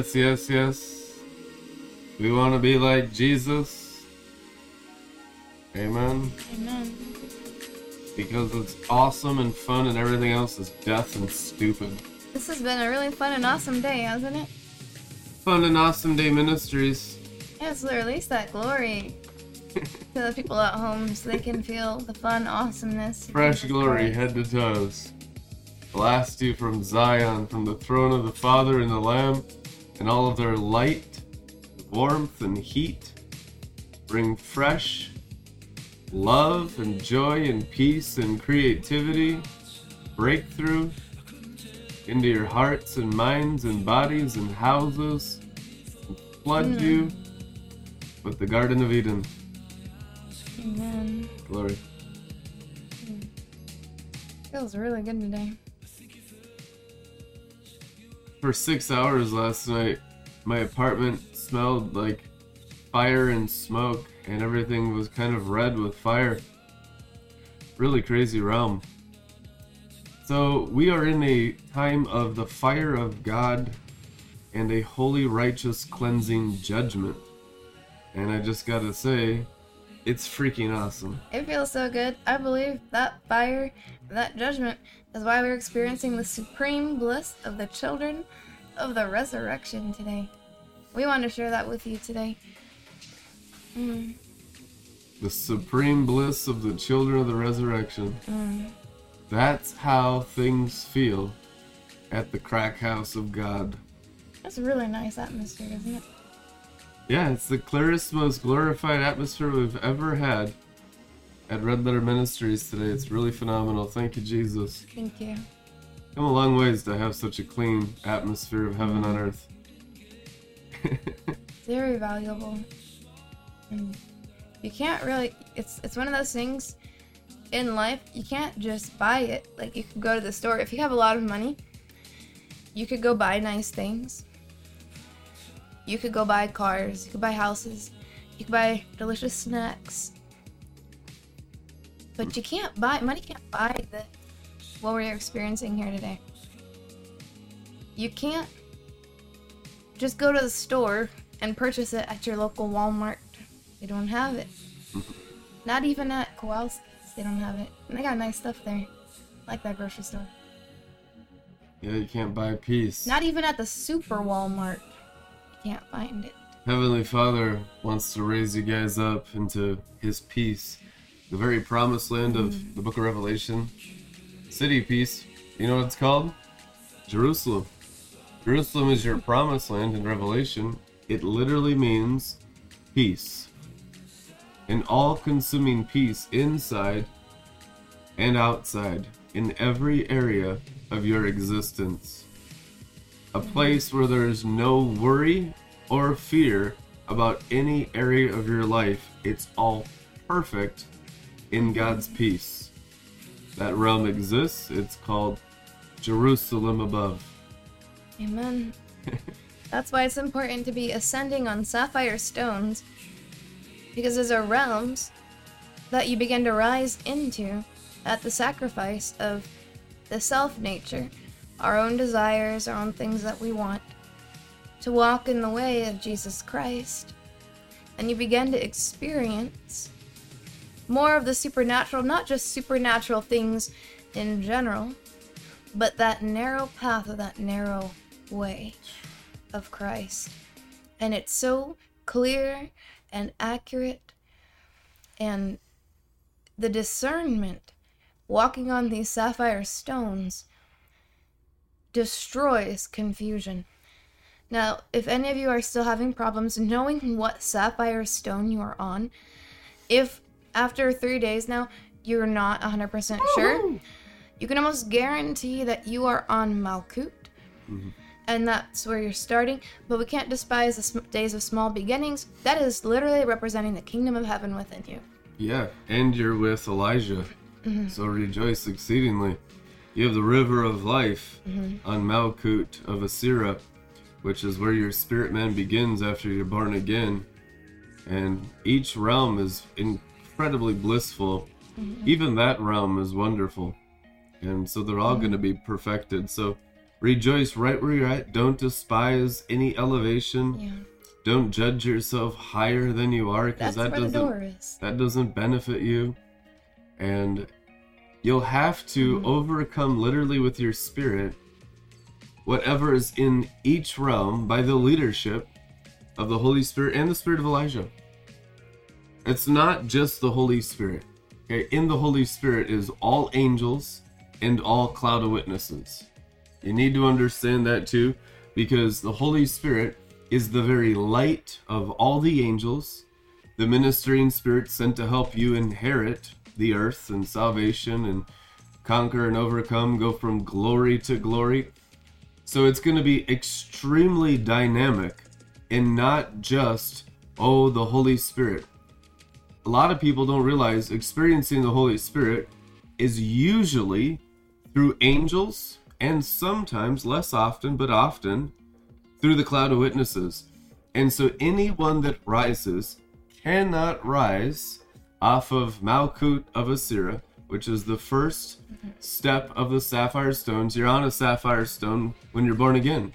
Yes, yes, yes. We want to be like Jesus. Amen. Amen. Because it's awesome and fun, and everything else is death and stupid. This has been a really fun and awesome day, hasn't it? Fun and awesome day ministries. Yes, release that glory to the people at home so they can feel the fun awesomeness. Fresh glory, head to toes. Blast you from Zion, from the throne of the Father and the Lamb, and all of their light, warmth, and heat. Bring fresh love and joy and peace and creativity, breakthrough into your hearts and minds and bodies and houses, and flood you with the Garden of Eden. Amen. Glory. Feels really good today. For six hours last night, my apartment smelled like fire and smoke, and everything was kind of red with fire. Really crazy realm. So, we are in a time of the fire of God and a holy, righteous, cleansing judgment. And I just gotta say, it's freaking awesome. It feels so good. I believe that fire, that judgment, is why we're experiencing the supreme bliss of the children of the resurrection today. We want to share that with you today. Mm, The supreme bliss of the children of the resurrection. mm. That's how things feel at the crack house of God. That's a really nice atmosphere, isn't it? Yeah, it's the clearest, most glorified atmosphere we've ever had at Red Letter Ministries today. It's really phenomenal. Thank you, Jesus. Thank you. Come a long ways to have such a clean atmosphere of heaven on earth. Very valuable. And you can't really it's it's one of those things in life you can't just buy it. Like you could go to the store if you have a lot of money, you could go buy nice things. You could go buy cars, you could buy houses, you could buy delicious snacks. But you can't buy money can't buy the what we're experiencing here today. You can't just go to the store and purchase it at your local Walmart. They don't have it. Not even at Kowalski's. They don't have it. And they got nice stuff there. Like that grocery store. yeah, you can't buy peace. Not even at the super Walmart. Can't find it. Heavenly Father wants to raise you guys up into His peace, the very promised land of mm. the book of Revelation. City peace. You know what it's called? Jerusalem. Jerusalem is your promised land in Revelation. It literally means peace. An all consuming peace inside and outside, in every area of your existence. A place where there's no worry or fear about any area of your life, it's all perfect in God's peace. That realm exists. It's called Jerusalem above. Amen. That's why it's important to be ascending on sapphire stones, because those are realms that you begin to rise into at the sacrifice of the self nature, our own desires, our own things that we want, to walk in the way of Jesus Christ. And you begin to experience more of the supernatural, not just supernatural things in general, but that narrow path of that narrow way of Christ. And it's so clear and accurate, and the discernment walking on these sapphire stones destroys confusion. Now, if any of you are still having problems knowing what sapphire stone you are on, if after three days now you're not 100% sure, you can almost guarantee that you are on Malkut. Mm-hmm. And that's where you're starting. But we can't despise the sm- days of small beginnings. That is literally representing the kingdom of heaven within you. Yeah, and you're with Elijah. Mm-hmm. So rejoice exceedingly. You have the river of life on Malkut of Asira, which is where your spirit man begins after you're born again. And each realm is incredibly blissful. Even that realm is wonderful. And so they're all going to be perfected. So rejoice right where you're at. Don't despise any elevation. Yeah. Don't judge yourself higher than you are because that doesn't that doesn't benefit you and you'll have to mm-hmm. overcome literally with your spirit whatever is in each realm by the leadership of the holy spirit and the spirit of elijah. It's not just the holy spirit okay? In the holy spirit is all angels and all cloud of witnesses. You need to understand that too because the holy spirit is the very light of all the angels the ministering spirit sent to help you inherit the earth and salvation and conquer and overcome, go from glory to glory. So it's going to be extremely dynamic and not just, oh, the Holy Spirit. A lot of people don't realize experiencing the Holy Spirit is usually through angels and sometimes, less often, but often, through the cloud of witnesses. And so anyone that rises cannot rise off of Malkut of Asira, which is the first step of the sapphire stones. You're on a sapphire stone when you're born again.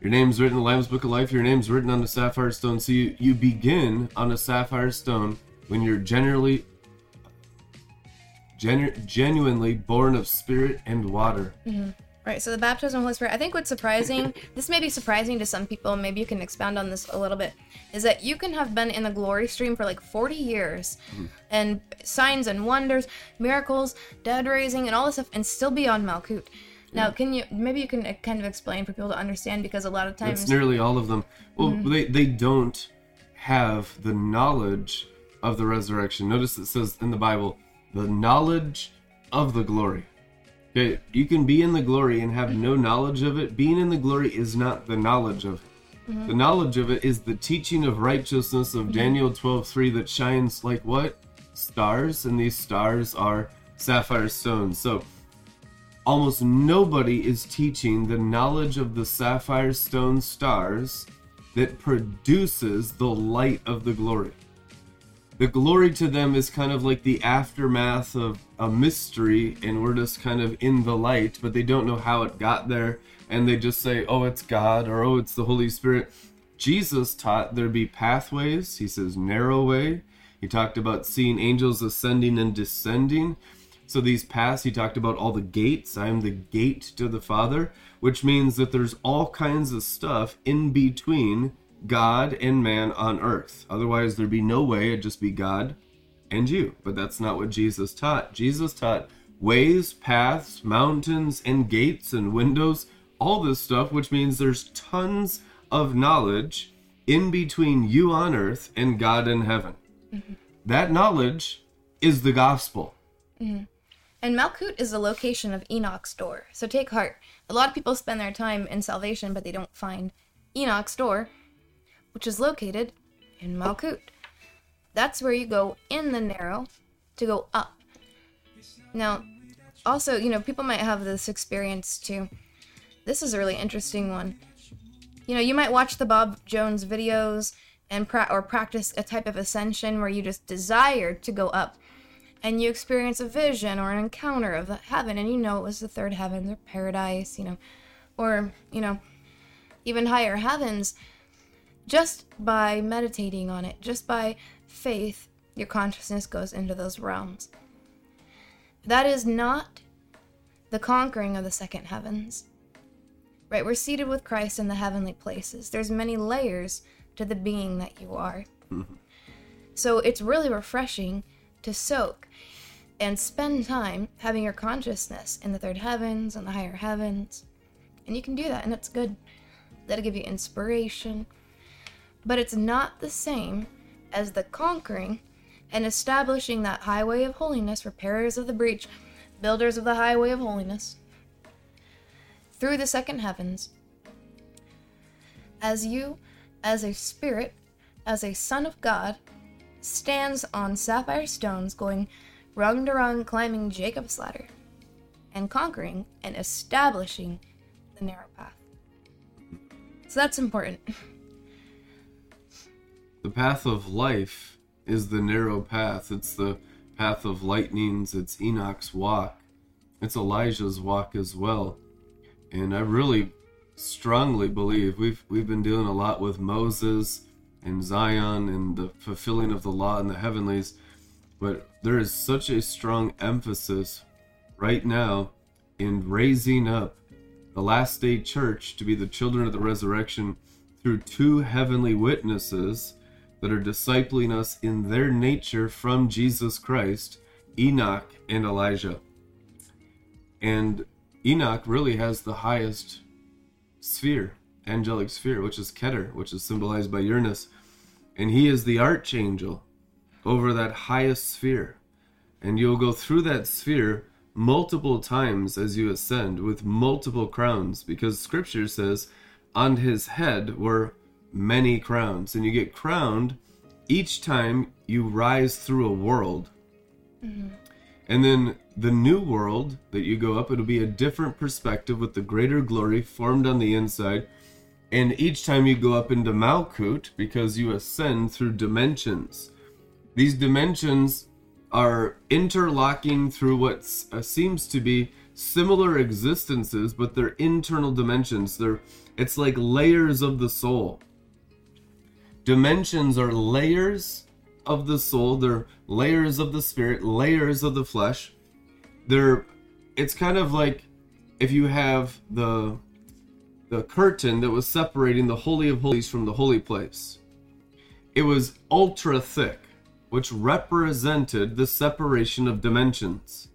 Your name's written in the Lamb's Book of Life, your name's written on the sapphire stone. So you, you begin on a sapphire stone when you're generally genu- genuinely born of spirit and water. Mm-hmm. Right, so the baptism of the Holy Spirit. I think what's surprising, this may be surprising to some people, maybe you can expound on this a little bit, is that you can have been in the glory stream for like 40 years mm-hmm. and signs and wonders, miracles, dead raising, and all this stuff, and still be on Malkut. Now, can you, maybe you can kind of explain for people to understand because a lot of times. It's nearly all of them. Well, mm-hmm. they, they don't have the knowledge of the resurrection. Notice it says in the Bible, the knowledge of the glory. Okay, you can be in the glory and have no knowledge of it. Being in the glory is not the knowledge of it. Mm-hmm. The knowledge of it is the teaching of righteousness of mm-hmm. Daniel 12:3 that shines like what? Stars, and these stars are sapphire stones. So almost nobody is teaching the knowledge of the sapphire stone stars that produces the light of the glory. The glory to them is kind of like the aftermath of a mystery, and we're just kind of in the light, but they don't know how it got there, and they just say, oh, it's God, or oh, it's the Holy Spirit. Jesus taught there be pathways. He says, narrow way. He talked about seeing angels ascending and descending. So these paths, he talked about all the gates. I am the gate to the Father, which means that there's all kinds of stuff in between God and man on earth. Otherwise, there'd be no way, it'd just be God and you. But that's not what Jesus taught. Jesus taught ways, paths, mountains, and gates and windows, all this stuff, which means there's tons of knowledge in between you on earth and God in heaven. Mm-hmm. That knowledge is the gospel. Mm-hmm. And Malkut is the location of Enoch's door. So take heart. A lot of people spend their time in salvation, but they don't find Enoch's door. Which is located in Malkut. That's where you go in the narrow to go up. Now, also, you know, people might have this experience too. This is a really interesting one. You know, you might watch the Bob Jones videos and pra- or practice a type of ascension where you just desire to go up and you experience a vision or an encounter of the heaven and you know it was the third heaven or paradise, you know, or, you know, even higher heavens just by meditating on it, just by faith, your consciousness goes into those realms. That is not the conquering of the second heavens. Right? We're seated with Christ in the heavenly places. There's many layers to the being that you are. Mm-hmm. So it's really refreshing to soak and spend time having your consciousness in the third heavens and the higher heavens. And you can do that, and it's good. That'll give you inspiration. But it's not the same as the conquering and establishing that highway of holiness, repairers of the breach, builders of the highway of holiness, through the second heavens. As you, as a spirit, as a son of God, stands on sapphire stones, going rung to rung, climbing Jacob's ladder, and conquering and establishing the narrow path. So that's important. The path of life is the narrow path. It's the path of lightnings. It's Enoch's walk. It's Elijah's walk as well. And I really strongly believe we've we've been dealing a lot with Moses and Zion and the fulfilling of the law in the heavenlies, but there is such a strong emphasis right now in raising up the last day church to be the children of the resurrection through two heavenly witnesses that are discipling us in their nature from Jesus Christ, Enoch and Elijah. And Enoch really has the highest sphere, angelic sphere, which is Keter, which is symbolized by Uranus. And he is the archangel over that highest sphere. And you'll go through that sphere multiple times as you ascend with multiple crowns because scripture says on his head were many crowns. And you get crowned each time you rise through a world. And then the new world that you go up, it'll be a different perspective with the greater glory formed on the inside. And each time you go up into Malkut, because you ascend through dimensions, these dimensions are interlocking through what uh, seems to be similar existences, but they're internal dimensions. They're it's like layers of the soul. Dimensions are layers of the soul. They're layers of the spirit, layers of the flesh. They're it's kind of like if you have the the curtain that was separating the holy of holies from the holy place. It was ultra thick, which represented the separation of dimensions.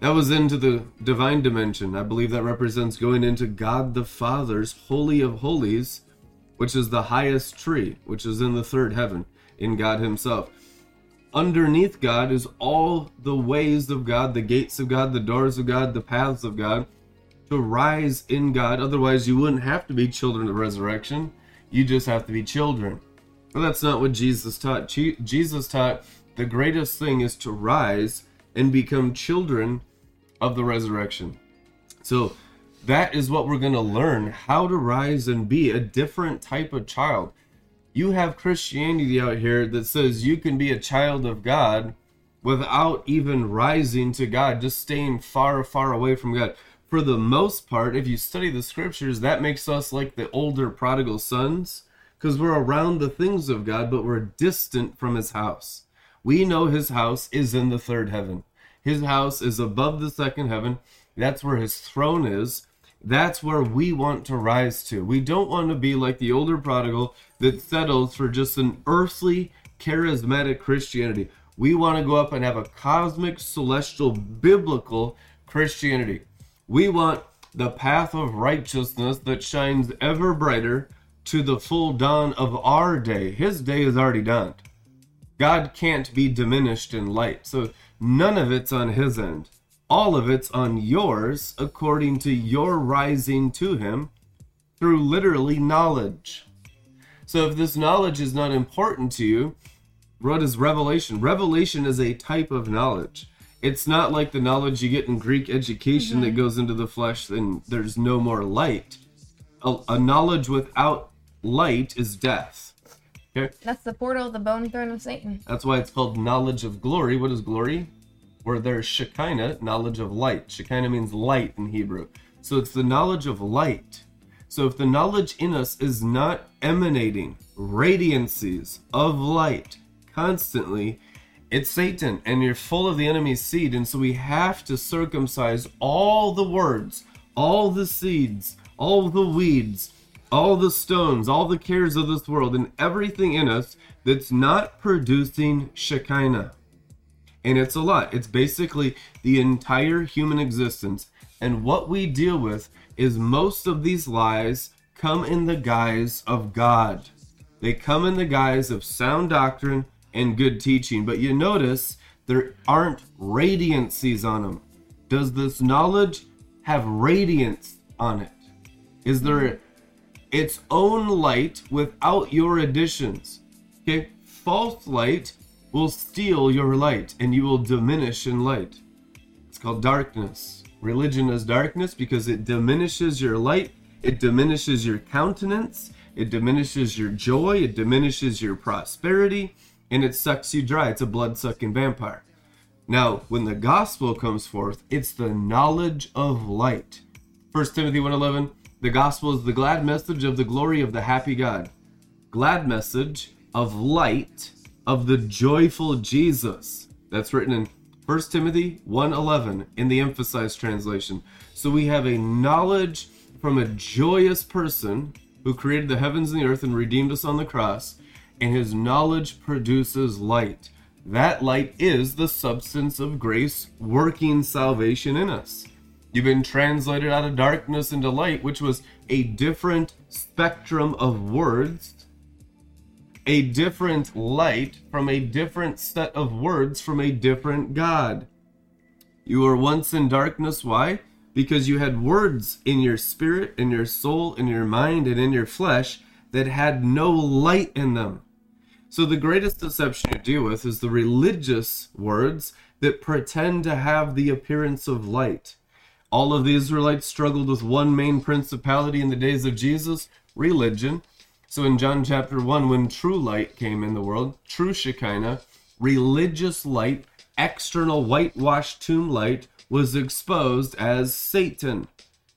That was into the divine dimension. I believe that represents going into God the Father's holy of holies, which is the highest tree, which is in the third heaven, in God Himself. Underneath God is all the ways of God, the gates of God, the doors of God, the paths of God, to rise in God. Otherwise, you wouldn't have to be children of resurrection. You just have to be children. But that's not what Jesus taught. Jesus taught the greatest thing is to rise and become children of the resurrection. So that is what we're going to learn how to rise and be a different type of child. You have Christianity out here that says you can be a child of God without even rising to God, just staying far, far away from God. For the most part, if you study the scriptures, that makes us like the older prodigal sons because we're around the things of God, but we're distant from his house. We know his house is in the third heaven. His house is above the second heaven. That's where his throne is. That's where we want to rise to. We don't want to be like the older prodigal that settles for just an earthly, charismatic Christianity. We want to go up and have a cosmic, celestial, biblical Christianity. We want the path of righteousness that shines ever brighter to the full dawn of our day. His day is already done. God can't be diminished in light. So none of it's on his end. All of it's on yours according to your rising to him through literally knowledge. So if this knowledge is not important to you, what is revelation? Revelation is a type of knowledge. It's not like the knowledge you get in Greek education that mm-hmm. goes into the flesh and there's no more light. A, a knowledge without light is death. Okay? That's the portal, of the bone throne of Satan. That's why it's called knowledge of glory. What is glory? Where there's Shekinah, knowledge of light. Shekinah means light in Hebrew. So it's the knowledge of light. So if the knowledge in us is not emanating radiancies of light constantly, it's Satan and you're full of the enemy's seed. And so we have to circumcise all the words, all the seeds, all the weeds, all the stones, all the cares of this world, and everything in us that's not producing Shekinah. And it's a lot. It's basically the entire human existence. And what we deal with is most of these lies come in the guise of God. They come in the guise of sound doctrine and good teaching. But you notice there aren't radiancies on them. Does this knowledge have radiance on it? Is there its own light without your additions? Okay, false light will steal your light and you will diminish in light. It's called darkness. Religion is darkness because it diminishes your light, it diminishes your countenance, it diminishes your joy, it diminishes your prosperity, and it sucks you dry. It's a blood sucking vampire. Now, when the gospel comes forth, it's the knowledge of light. 1 Timothy 1:11, the gospel is the glad message of the glory of the happy God. Glad message of light of the joyful Jesus. That's written in 1 Timothy 1:11 in the emphasized translation. So we have a knowledge from a joyous person who created the heavens and the earth and redeemed us on the cross, and his knowledge produces light. That light is the substance of grace working salvation in us. You've been translated out of darkness into light, which was a different spectrum of words a different light from a different set of words from a different God. You were once in darkness. Why? Because you had words in your spirit, in your soul, in your mind, and in your flesh that had no light in them. So the greatest deception you deal with is the religious words that pretend to have the appearance of light. All of the Israelites struggled with one main principality in the days of Jesus religion. So in John chapter 1, when true light came in the world, true Shekinah, religious light, external whitewashed tomb light, was exposed as Satan.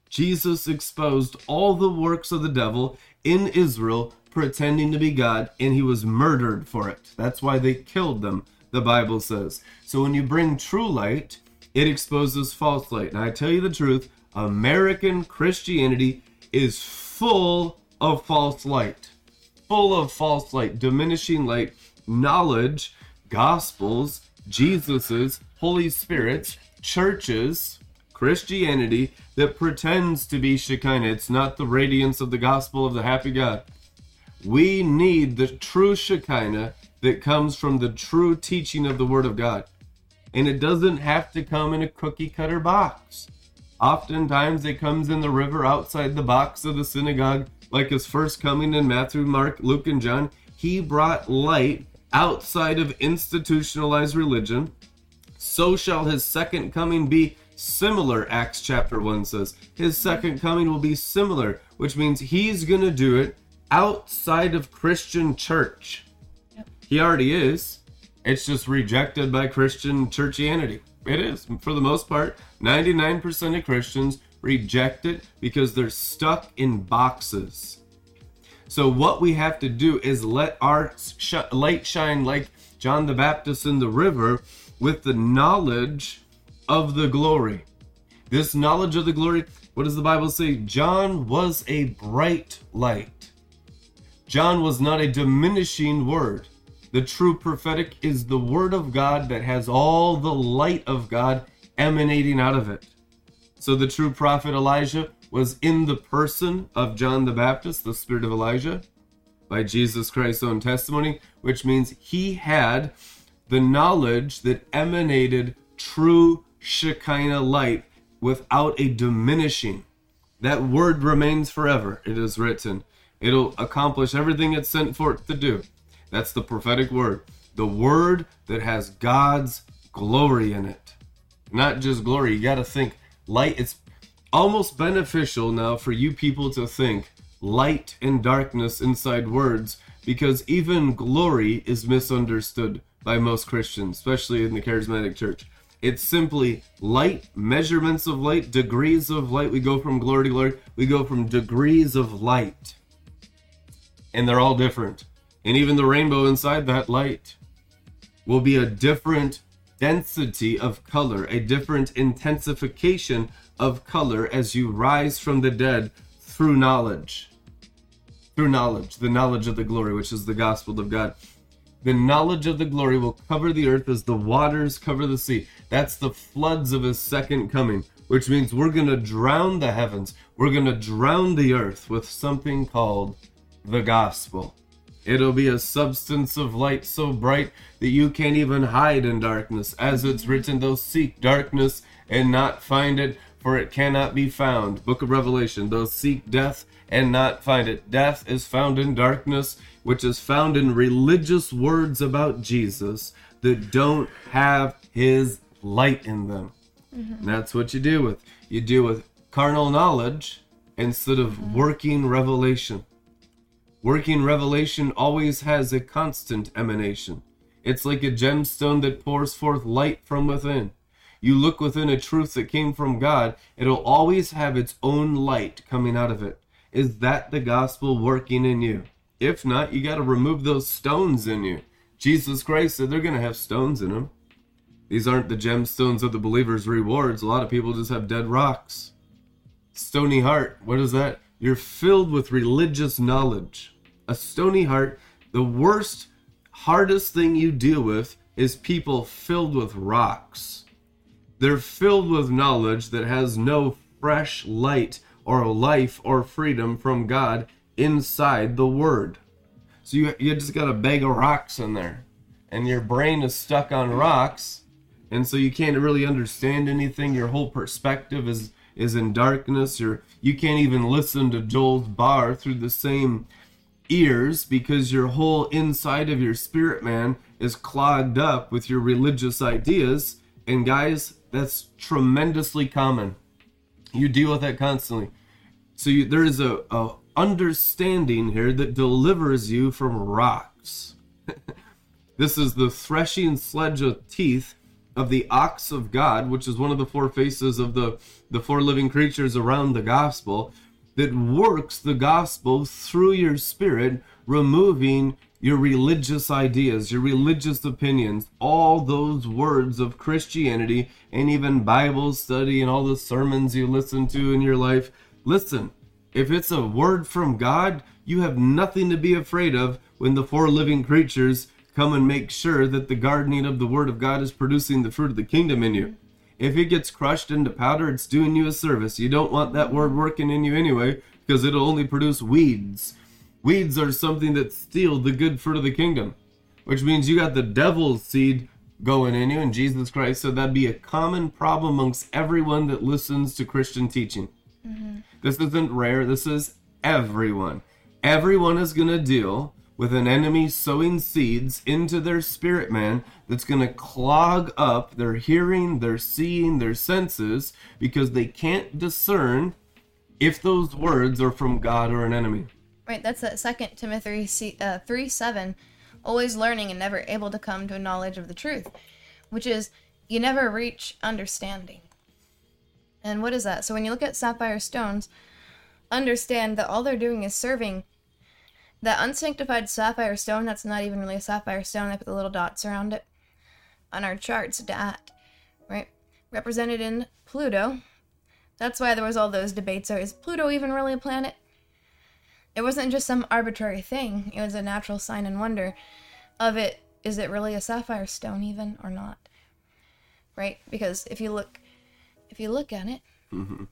Jesus exposed all the works of the devil in Israel pretending to be God, and he was murdered for it. That's why they killed them, the Bible says. So when you bring true light, it exposes false light. And I tell you the truth, American Christianity is full of false light, full of false light, diminishing light, knowledge, gospels, Jesus's, Holy Spirits, churches, Christianity that pretends to be Shekinah. It's not the radiance of the gospel of the happy God. We need the true Shekinah that comes from the true teaching of the Word of God. And it doesn't have to come in a cookie cutter box. Oftentimes it comes in the river outside the box of the synagogue like his first coming in Matthew, Mark, Luke, and John, he brought light outside of institutionalized religion. So shall his second coming be similar, Acts chapter 1 says. His second coming will be similar, which means he's going to do it outside of Christian church. Yep. He already is. It's just rejected by Christian churchianity. It is, for the most part. 99% of Christians reject it because they're stuck in boxes. So, what we have to do is let our sh- light shine like John the Baptist in the river with the knowledge of the glory. This knowledge of the glory, what does the Bible say? John was a bright light. John was not a diminishing word. The true prophetic is the word of God that has all the light of God emanating out of it. So the true prophet Elijah was in the person of John the Baptist, the spirit of Elijah, by Jesus Christ's own testimony, which means he had the knowledge that emanated true Shekinah light without a diminishing. That word remains forever, it is written. It'll accomplish everything it's sent forth to do. That's the prophetic word. The word that has God's glory in it. Not just glory. You got to think light. It's almost beneficial now for you people to think light and darkness inside words because even glory is misunderstood by most Christians, especially in the charismatic church. It's simply light, measurements of light, degrees of light. We go from glory to glory. We go from degrees of light. And they're all different. And even the rainbow inside that light will be a different density of color, a different intensification of color as you rise from the dead through knowledge. Through knowledge, the knowledge of the glory, which is the gospel of God. The knowledge of the glory will cover the earth as the waters cover the sea. That's the floods of his second coming, which means we're going to drown the heavens. We're going to drown the earth with something called the gospel. It'll be a substance of light so bright that you can't even hide in darkness. As it's written, they'll seek darkness and not find it, for it cannot be found. Book of Revelation, they'll seek death and not find it. Death is found in darkness, which is found in religious words about Jesus that don't have his light in them. And that's what you do with. You do with carnal knowledge instead of mm-hmm. working revelation. Working revelation always has a constant emanation. It's like a gemstone that pours forth light from within. You look within a truth that came from God, it'll always have its own light coming out of it. Is that the gospel working in you? If not, you got to remove those stones in you. Jesus Christ said they're going to have stones in them. These aren't the gemstones of the believer's rewards. A lot of people just have dead rocks. Stony heart, what is that? You're filled with religious knowledge. A stony heart, the worst, hardest thing you deal with is people filled with rocks. They're filled with knowledge that has no fresh light or life or freedom from God inside the Word. So you, you just got a bag of rocks in there, and your brain is stuck on rocks, and so you can't really understand anything. Your whole perspective is is in darkness. You're, you can't even listen to Joel's bar through the same ears because your whole inside of your spirit man is clogged up with your religious ideas. And guys, that's tremendously common. You deal with that constantly. So you, there is a, a understanding here that delivers you from rocks. this is the threshing sledge of teeth of the ox of God, which is one of the four faces of the, the four living creatures around the gospel, that works the gospel through your spirit, removing your religious ideas, your religious opinions, all those words of Christianity, and even Bible study and all the sermons you listen to in your life. Listen, if it's a word from God, you have nothing to be afraid of when the four living creatures come and make sure that the gardening of the Word of God is producing the fruit of the kingdom in you. If it gets crushed into powder, it's doing you a service. You don't want that word working in you anyway, because it'll only produce weeds. Weeds are something that steal the good fruit of the kingdom, which means you got the devil's seed going in you, and Jesus Christ said that'd be a common problem amongst everyone that listens to Christian teaching. Mm-hmm. This isn't rare, this is everyone. Everyone is going to deal with an enemy sowing seeds into their spirit man that's going to clog up their hearing, their seeing, their senses because they can't discern if those words are from God or an enemy. Right, that's that second Timothy C- uh, 3 7. Always learning and never able to come to a knowledge of the truth, which is you never reach understanding. And what is that? So when you look at sapphire stones, understand that all they're doing is serving that unsanctified sapphire stone that's not even really a sapphire stone, I put the little dots around it on our charts, DAT, right? Represented in Pluto. That's why there was all those debates. Or is Pluto even really a planet? It wasn't just some arbitrary thing. It was a natural sign and wonder of it. Is it really a sapphire stone even or not? Right? Because if you look if you look at it, mm-hmm.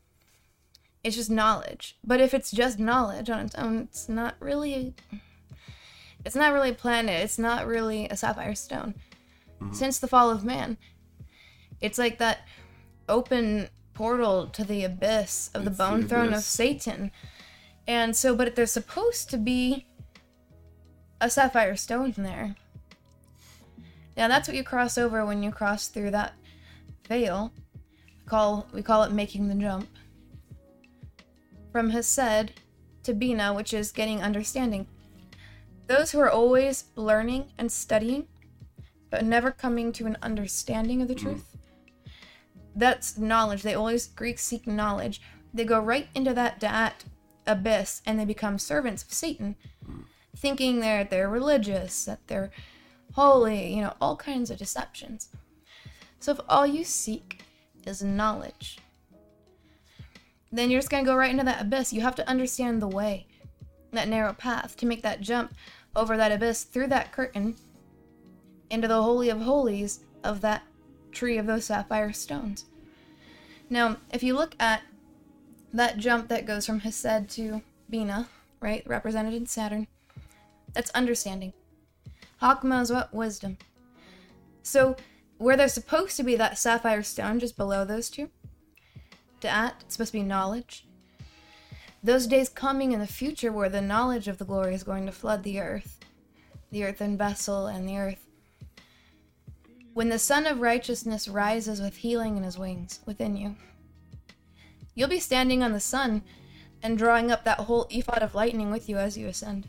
It's just knowledge. But if it's just knowledge on its own, it's not really it's not really a planet. It's not really a sapphire stone. Mm-hmm. Since the fall of man, it's like that open portal to the abyss of the It's the bone throne of. Satan. And so, but there's supposed to be a sapphire stone there. Now that's what you cross over when you cross through that veil. We call we call it making the jump. From Hesed to Bina, which is getting understanding. Those who are always learning and studying, but never coming to an understanding of the hmm. truth. That's knowledge. They always Greeks seek knowledge. They go right into that dat abyss and they become servants of Satan, hmm. thinking they're they're religious, that they're holy, you know, all kinds of deceptions. So if all you seek is knowledge, then you're just gonna go right into that abyss. You have to understand the way, that narrow path, to make that jump over that abyss through that curtain into the holy of holies of that tree of those sapphire stones. Now, if you look at that jump that goes from Hesed to Bina, right, represented in Saturn, that's understanding. Hakma is what? Wisdom. So, where there's supposed to be that sapphire stone just below those two, Da'at, it's supposed to be knowledge. Those days coming in the future where the knowledge of the glory is going to flood the earth, the earthen vessel and the earth. When the Sun of Righteousness rises with healing in his wings within you, you'll be standing on the sun and drawing up that whole ephod of lightning with you as you ascend.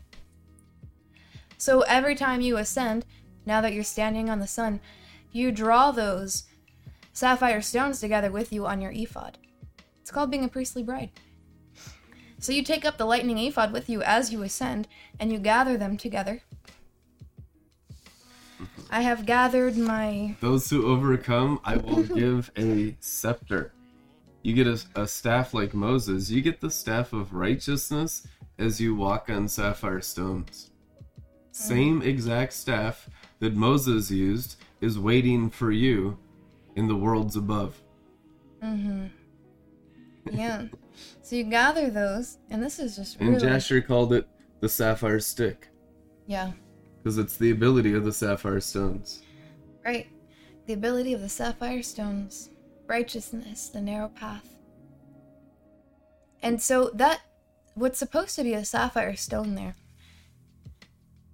So every time you ascend, now that you're standing on the sun, you draw those sapphire stones together with you on your ephod. It's called being a priestly bride. So you take up the lightning ephod with you as you ascend, and you gather them together. I have gathered my. Those who overcome, I will give a scepter. You get a, a staff like Moses. You get the staff of righteousness as you walk on sapphire stones. Same exact staff that Moses used is waiting for you in the worlds above. Mm-hmm. Yeah. so you gather those, and this is just And really. Jasher called it the sapphire stick Yeah, because it's the ability of the sapphire stones. right. The ability of the sapphire stones, righteousness, the narrow path. And so that, what's supposed to be a sapphire stone there,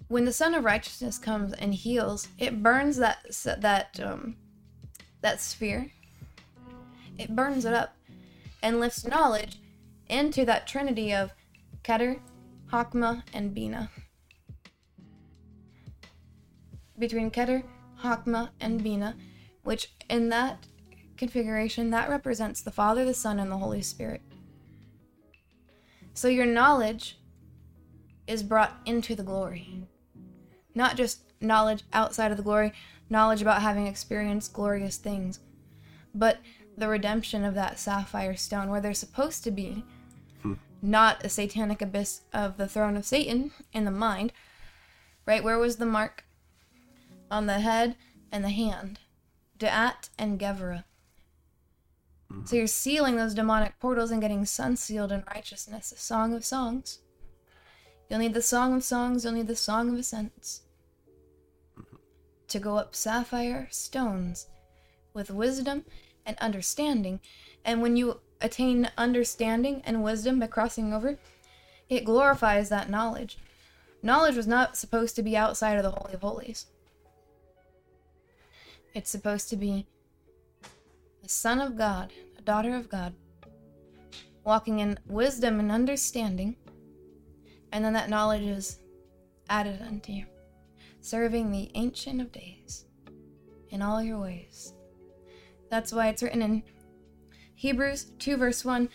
when the Sun of Righteousness comes and heals, it burns that that um, that sphere. It burns it up, and lifts knowledge into that trinity of Keter, Hakma, and Bina. Between Keter, Hakma, and Bina, which in that configuration that represents the Father, the Son, and the Holy Spirit. So your knowledge is brought into the glory. Not just knowledge outside of the glory, knowledge about having experienced glorious things, but the redemption of that sapphire stone where they're supposed to be hmm. not a satanic abyss of the throne of Satan in the mind, right? Where was the mark? On the head and the hand. Da'at and Gevra. Hmm. So you're sealing those demonic portals and getting sun sealed in righteousness, a song of songs. You'll need the song of songs, you'll need the song of ascents. Hmm. To go up sapphire stones with wisdom and understanding. And when you attain understanding and wisdom by crossing over, it glorifies that knowledge. Knowledge was not supposed to be outside of the Holy of Holies. It's supposed to be a son of God, a daughter of God, walking in wisdom and understanding, and then that knowledge is added unto you, serving the Ancient of Days in all your ways. That's why it's written in Hebrews 2, verse 1.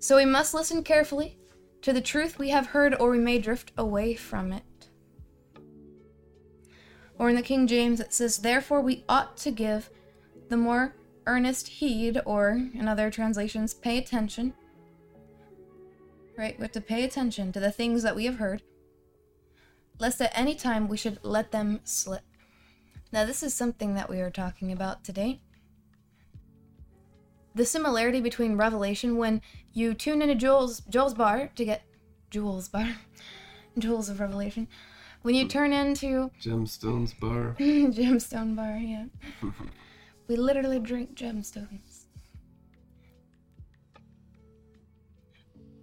So we must listen carefully to the truth we have heard, or we may drift away from it. Or in the King James, it says, Therefore we ought to give the more earnest heed, or in other translations, pay attention. Right? We have to pay attention to the things that we have heard, lest at any time we should let them slip. Now, this is something that we are talking about today. The similarity between Revelation when you tune into Joel's Joel's bar to get Joel's bar, Jewels of Revelation. When you turn into Gemstones bar. gemstone bar, yeah. we literally drink gemstones.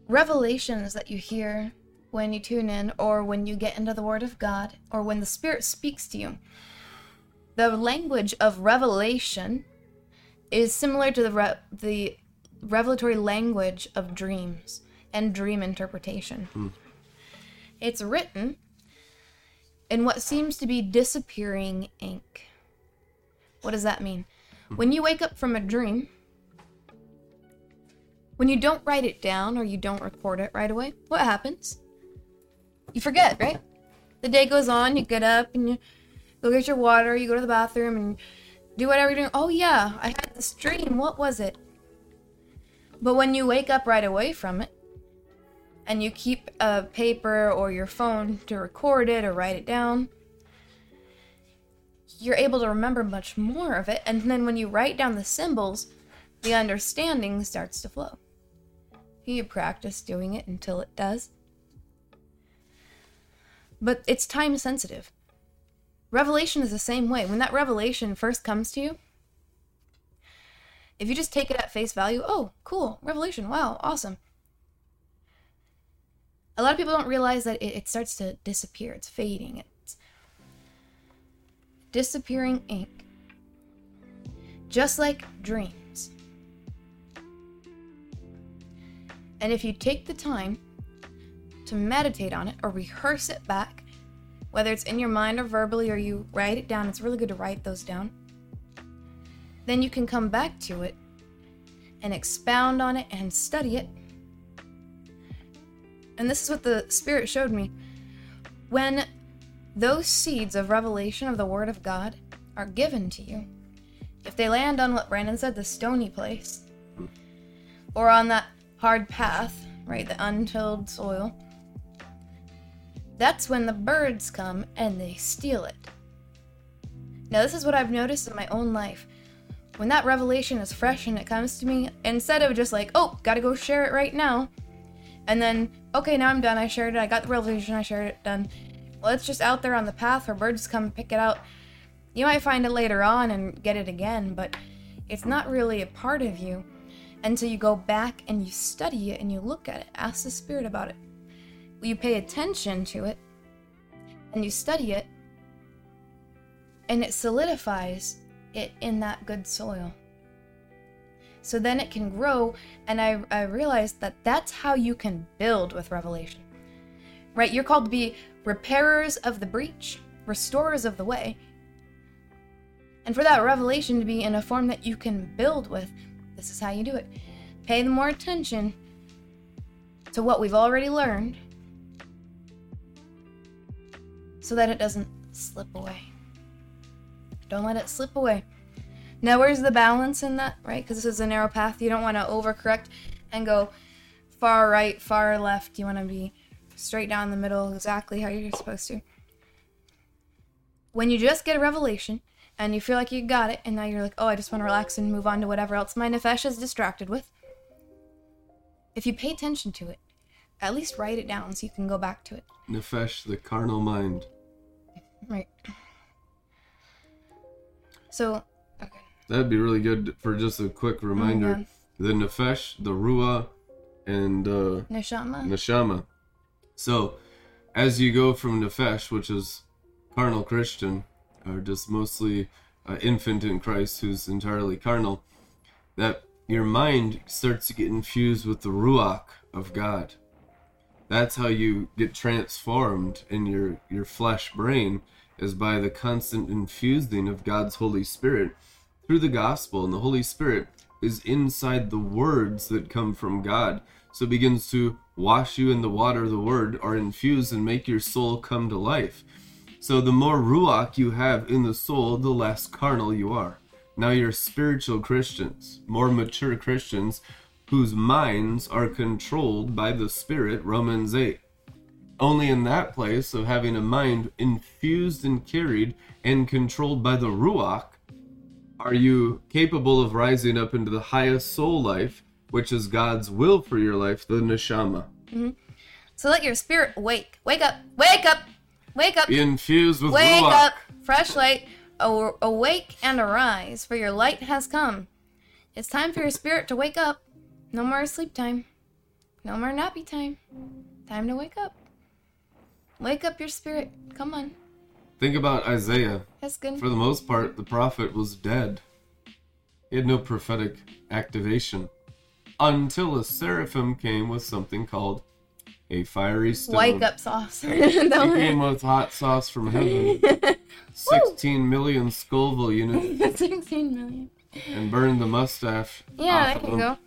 revelations that you hear when you tune in or when you get into the Word of God or when the Spirit speaks to you, the language of revelation is similar to the re- the revelatory language of dreams and dream interpretation. Hmm. It's written in what seems to be disappearing ink. What does that mean? Hmm. When you wake up from a dream, when you don't write it down or you don't record it right away, what happens? You forget, right? The day goes on, you get up and you go get your water, you go to the bathroom and do whatever you're doing. Oh, yeah, I had this dream. What was it? But when you wake up right away from it, and you keep a paper or your phone to record it or write it down, you're able to remember much more of it. And then when you write down the symbols, the understanding starts to flow. You practice doing it until it does. But it's time sensitive. Revelation is the same way. When that revelation first comes to you, if you just take it at face value, oh, cool, revelation, wow, awesome. A lot of people don't realize that it, it starts to disappear, it's fading, it's disappearing ink. Just like dreams. And if you take the time to meditate on it or rehearse it back, whether it's in your mind or verbally or you write it down, it's really good to write those down. Then you can come back to it and expound on it and study it. And this is what the Spirit showed me. When those seeds of revelation of the Word of God are given to you, if they land on what Brandon said, the stony place, or on that hard path, right, the untilled soil, that's when the birds come and they steal it. Now, this is what I've noticed in my own life. When that revelation is fresh and it comes to me, instead of just like, oh, gotta go share it right now, and then, okay, now I'm done, I shared it, I got the revelation, I shared it, done. Well, it's just out there on the path where birds come pick it out. You might find it later on and get it again, but it's not really a part of you until you go back and you study it and you look at it. Ask the Spirit about it. You pay attention to it and you study it, and it solidifies it in that good soil. So then it can grow, and I, I realized that that's how you can build with revelation. Right? You're called to be repairers of the breach, restorers of the way. And for that revelation to be in a form that you can build with, this is how you do it. Pay more attention to what we've already learned so that it doesn't slip away. Don't let it slip away. Now, where's the balance in that, right? Because this is a narrow path. You don't want to overcorrect and go far right, far left. You want to be straight down the middle, exactly how you're supposed to. When you just get a revelation and you feel like you got it, and now you're like, oh, I just want to relax and move on to whatever else my nefesh is distracted with. If you pay attention to it, at least write it down so you can go back to it. Nefesh, the carnal mind. Right. So, okay. That'd be really good for just a quick reminder. yeah. The Nefesh, the Ruah, and uh, Neshama. Neshama. So, as you go from Nefesh, which is carnal Christian, or just mostly uh, infant in Christ who's entirely carnal, that your mind starts to get infused with the Ruach of God. That's how you get transformed in your, your flesh brain, is by the constant infusing of God's Holy Spirit through the gospel. And the Holy Spirit is inside the words that come from God. So begins to wash you in the water of the word or infuse and make your soul come to life. So the more ruach you have in the soul, the less carnal you are. Now you're spiritual Christians, more mature Christians whose minds are controlled by the Spirit, Romans 8. Only in that place of having a mind infused and carried and controlled by the Ruach are you capable of rising up into the highest soul life, which is God's will for your life, the Neshama. Mm-hmm. So let your spirit wake. Wake up. Wake up. Wake up. Be infused with Wake Ruach. up. Fresh light. Awake and arise, for your light has come. It's time for your spirit to wake up. No more sleep time. No more nappy time. Time to wake up. Wake up your spirit. Come on. Think about Isaiah. That's good. For the most part, the prophet was dead. He had no prophetic activation until a seraphim came with something called a fiery stone. Wake up sauce. He came with hot sauce from heaven, 16 million Scoville units, 16 million. and burned the mustache. Yeah, of can him. go.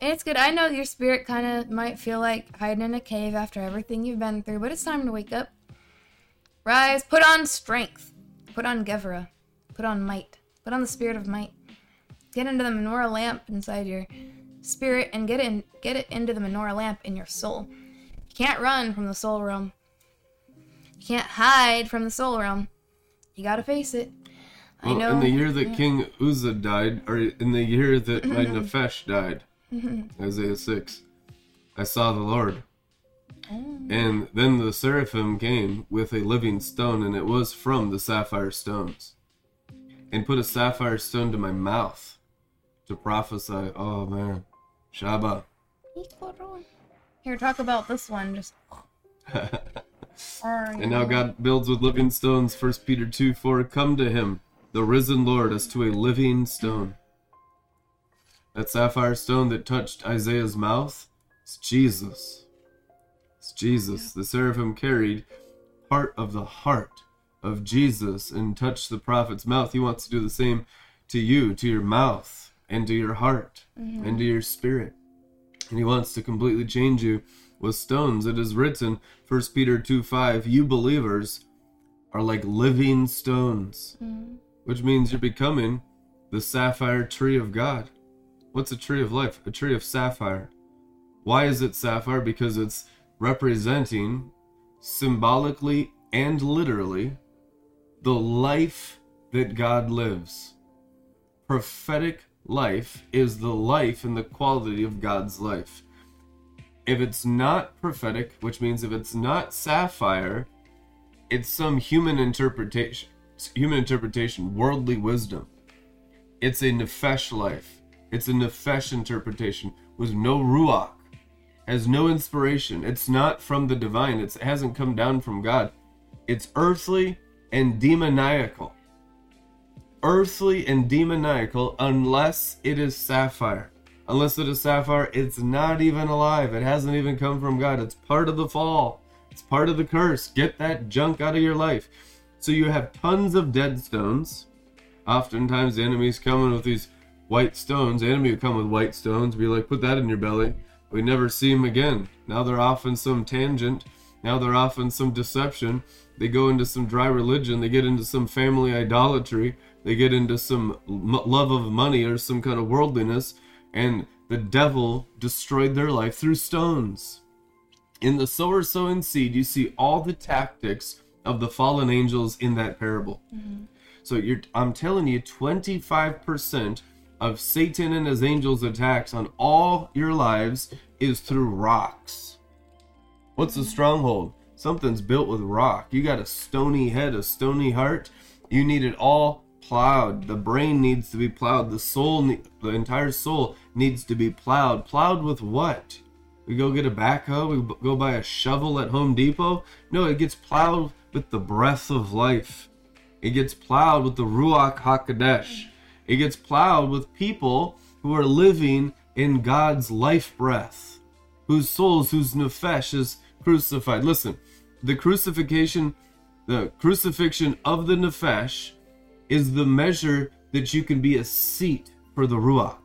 And it's good. I know your spirit kind of might feel like hiding in a cave after everything you've been through, but it's time to wake up. Rise, put on strength. Put on Gevra. Put on might. Put on the spirit of might. Get into the menorah lamp inside your spirit and get in get it into the menorah lamp in your soul. You can't run from the soul realm. You can't hide from the soul realm. You gotta face it. I know. in the year that King Uzziah died, or in the year that my Nefesh died, Mm-hmm. Isaiah 6, I saw the Lord. Oh. And then the seraphim came with a living stone, and it was from the sapphire stones. And put a sapphire stone to my mouth to prophesy. Oh man. Shabbat. Here, talk about this one. Just. And now God builds with living stones. 1 Peter 2 4. Come to him, the risen Lord, as to a living stone. That sapphire stone that touched Isaiah's mouth is Jesus. It's Jesus. The seraphim carried part of the heart of Jesus and touched the prophet's mouth. He wants to do the same to you, to your mouth, and to your heart, mm-hmm. and to your spirit. And he wants to completely change you with stones. It is written, 1 Peter 2 5, you believers are like living stones, mm-hmm. which means you're becoming the sapphire tree of God. What's a tree of life? A tree of sapphire. Why is it sapphire? Because it's representing symbolically and literally the life that God lives. Prophetic life is the life and the quality of God's life. If it's not prophetic, which means if it's not sapphire, it's some human interpretation, human interpretation, worldly wisdom. It's a nefesh life. It's a nefesh interpretation with no ruach, has no inspiration. It's not from the divine. It's, it hasn't come down from God. It's earthly and demoniacal. Earthly and demoniacal unless it is sapphire. Unless it is sapphire, it's not even alive. It hasn't even come from God. It's part of the fall. It's part of the curse. Get that junk out of your life. So you have tons of dead stones. Oftentimes the enemy's coming with these white stones. The enemy will come with white stones, be like, put that in your belly. We never see them again. Now they're off in some tangent. Now they're off in some deception. They go into some dry religion. They get into some family idolatry. They get into some m- love of money or some kind of worldliness. And the devil destroyed their life through stones. In the sower sowing seed, you see all the tactics of the fallen angels in that parable. Mm-hmm. So you're I'm telling you 25% of Satan and his angels attacks on all your lives is through rocks. What's a stronghold? Something's built with rock. You got a stony head, a stony heart. You need it all plowed. The brain needs to be plowed. The soul, the entire soul needs to be plowed. Plowed with what? We go get a backhoe. We go buy a shovel at Home Depot. No, it gets plowed with the breath of life. It gets plowed with the Ruach HaKodesh. It gets plowed with people who are living in God's life breath, whose souls, whose nefesh is crucified. Listen, the crucifixion, the crucifixion of the nefesh is the measure that you can be a seat for the Ruach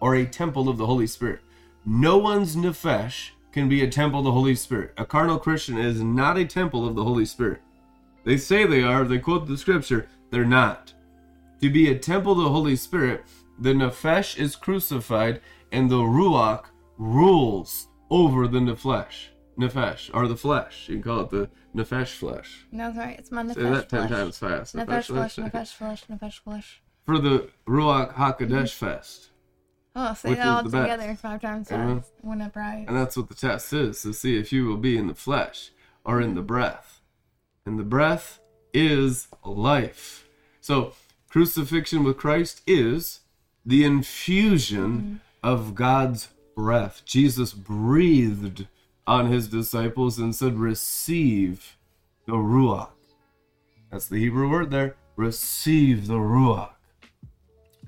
or a temple of the Holy Spirit. No one's nefesh can be a temple of the Holy Spirit. A carnal Christian is not a temple of the Holy Spirit. They say they are, they quote the scripture, they're not. To be a temple of the Holy Spirit, the nefesh is crucified and the ruach rules over the nefesh. Nefesh, or the flesh. You can call it the nefesh flesh. No, sorry, it's my nefesh Say that ten flesh. times fast. Nefesh flesh, nefesh flesh, nefesh flesh. For the Ruach HaKodesh mm-hmm. Fest. Oh, say Which that all the best. together five times Amen. fast. Win a prize. And that's what the test is to see if you will be in the flesh or in the mm-hmm. breath. And the breath is life. So, crucifixion with Christ is the infusion mm. of God's breath. Jesus breathed on his disciples and said, Receive the Ruach. That's the Hebrew word there. Receive the Ruach.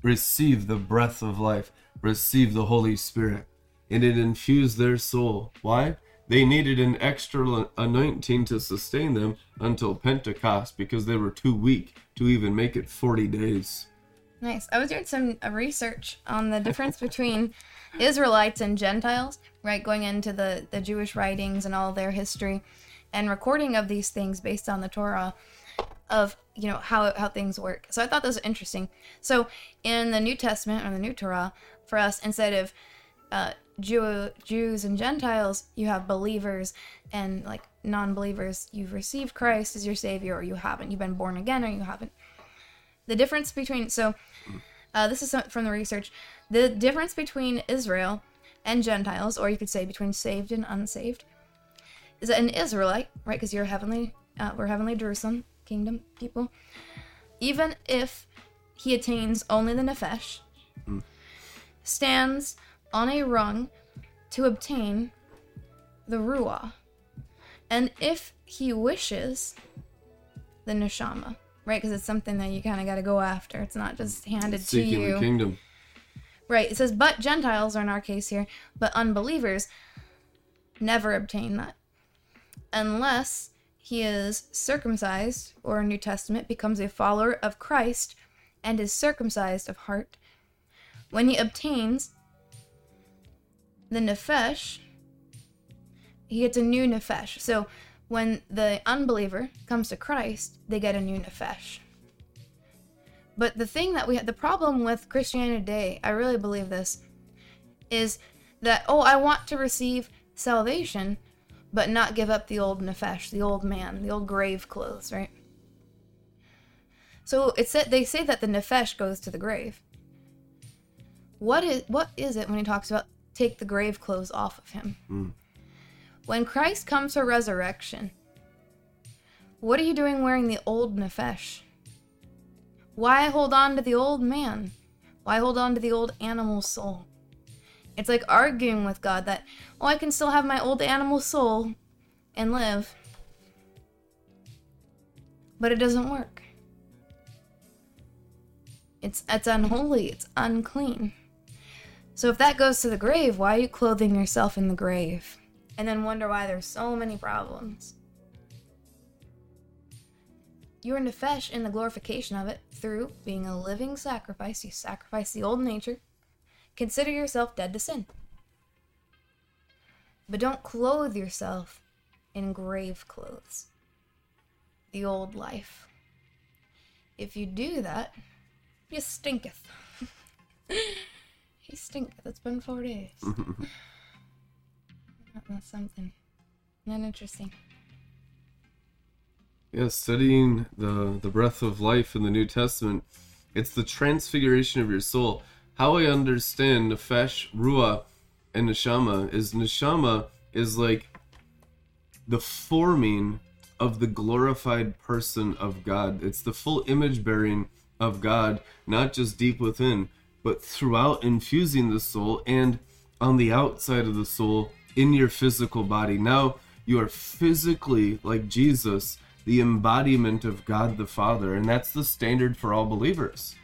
Receive the breath of life. Receive the Holy Spirit. And it infused their soul. Why? They needed an extra anointing to sustain them until Pentecost because they were too weak to even make it 40 days. Nice. I was doing some uh, research on the difference between Israelites and Gentiles, right? Going into the, the Jewish writings and all their history and recording of these things based on the Torah of, you know, how, how things work. So I thought this was interesting. So in the New Testament or the New Torah, for us, instead of uh, Jew, Jews and Gentiles, you have believers and like non believers. You've received Christ as your Savior or you haven't. You've been born again or you haven't. The difference between, so uh, this is from the research, the difference between Israel and Gentiles, or you could say between saved and unsaved, is that an Israelite, right, because you're heavenly, uh, we're heavenly Jerusalem, kingdom people, even if he attains only the Nefesh, stands on a rung to obtain the Ruah. And if he wishes, the Neshama, right? Because it's something that you kind of got to go after. It's not just handed Seeking to you. Seeking the kingdom. Right. It says, but Gentiles are in our case here, but unbelievers never obtain that. Unless he is circumcised, or New Testament becomes a follower of Christ and is circumcised of heart. When he obtains the Nefesh, he gets a new Nefesh. So when the unbeliever comes to Christ, they get a new Nefesh. But the thing that we have, the problem with Christianity today, I really believe this, is that, oh, I want to receive salvation, but not give up the old nefesh, the old man, the old grave clothes, right? So it said they say that the nefesh goes to the grave. What is what is it when he talks about take the grave clothes off of him? Mm. When Christ comes for resurrection, what are you doing wearing the old nefesh? Why hold on to the old man? Why hold on to the old animal soul? It's like arguing with God that, oh, I can still have my old animal soul and live. But it doesn't work. It's it's unholy, it's unclean. So if that goes to the grave, why are you clothing yourself in the grave? And then wonder why there's so many problems. You're nefesh in the glorification of it through being a living sacrifice. You sacrifice the old nature. Consider yourself dead to sin. But don't clothe yourself in grave clothes. The old life. If you do that, you stinketh. he stink. That's been four days. That's something. Not interesting. Yeah, studying the the breath of life in the New Testament, it's the transfiguration of your soul. How I understand nefesh, ruah, and neshama is neshama is like the forming of the glorified person of God. It's the full image bearing of God, not just deep within, but throughout infusing the soul and on the outside of the soul in your physical body. Now you are physically like Jesus, the embodiment of God the Father, and that's the standard for all believers.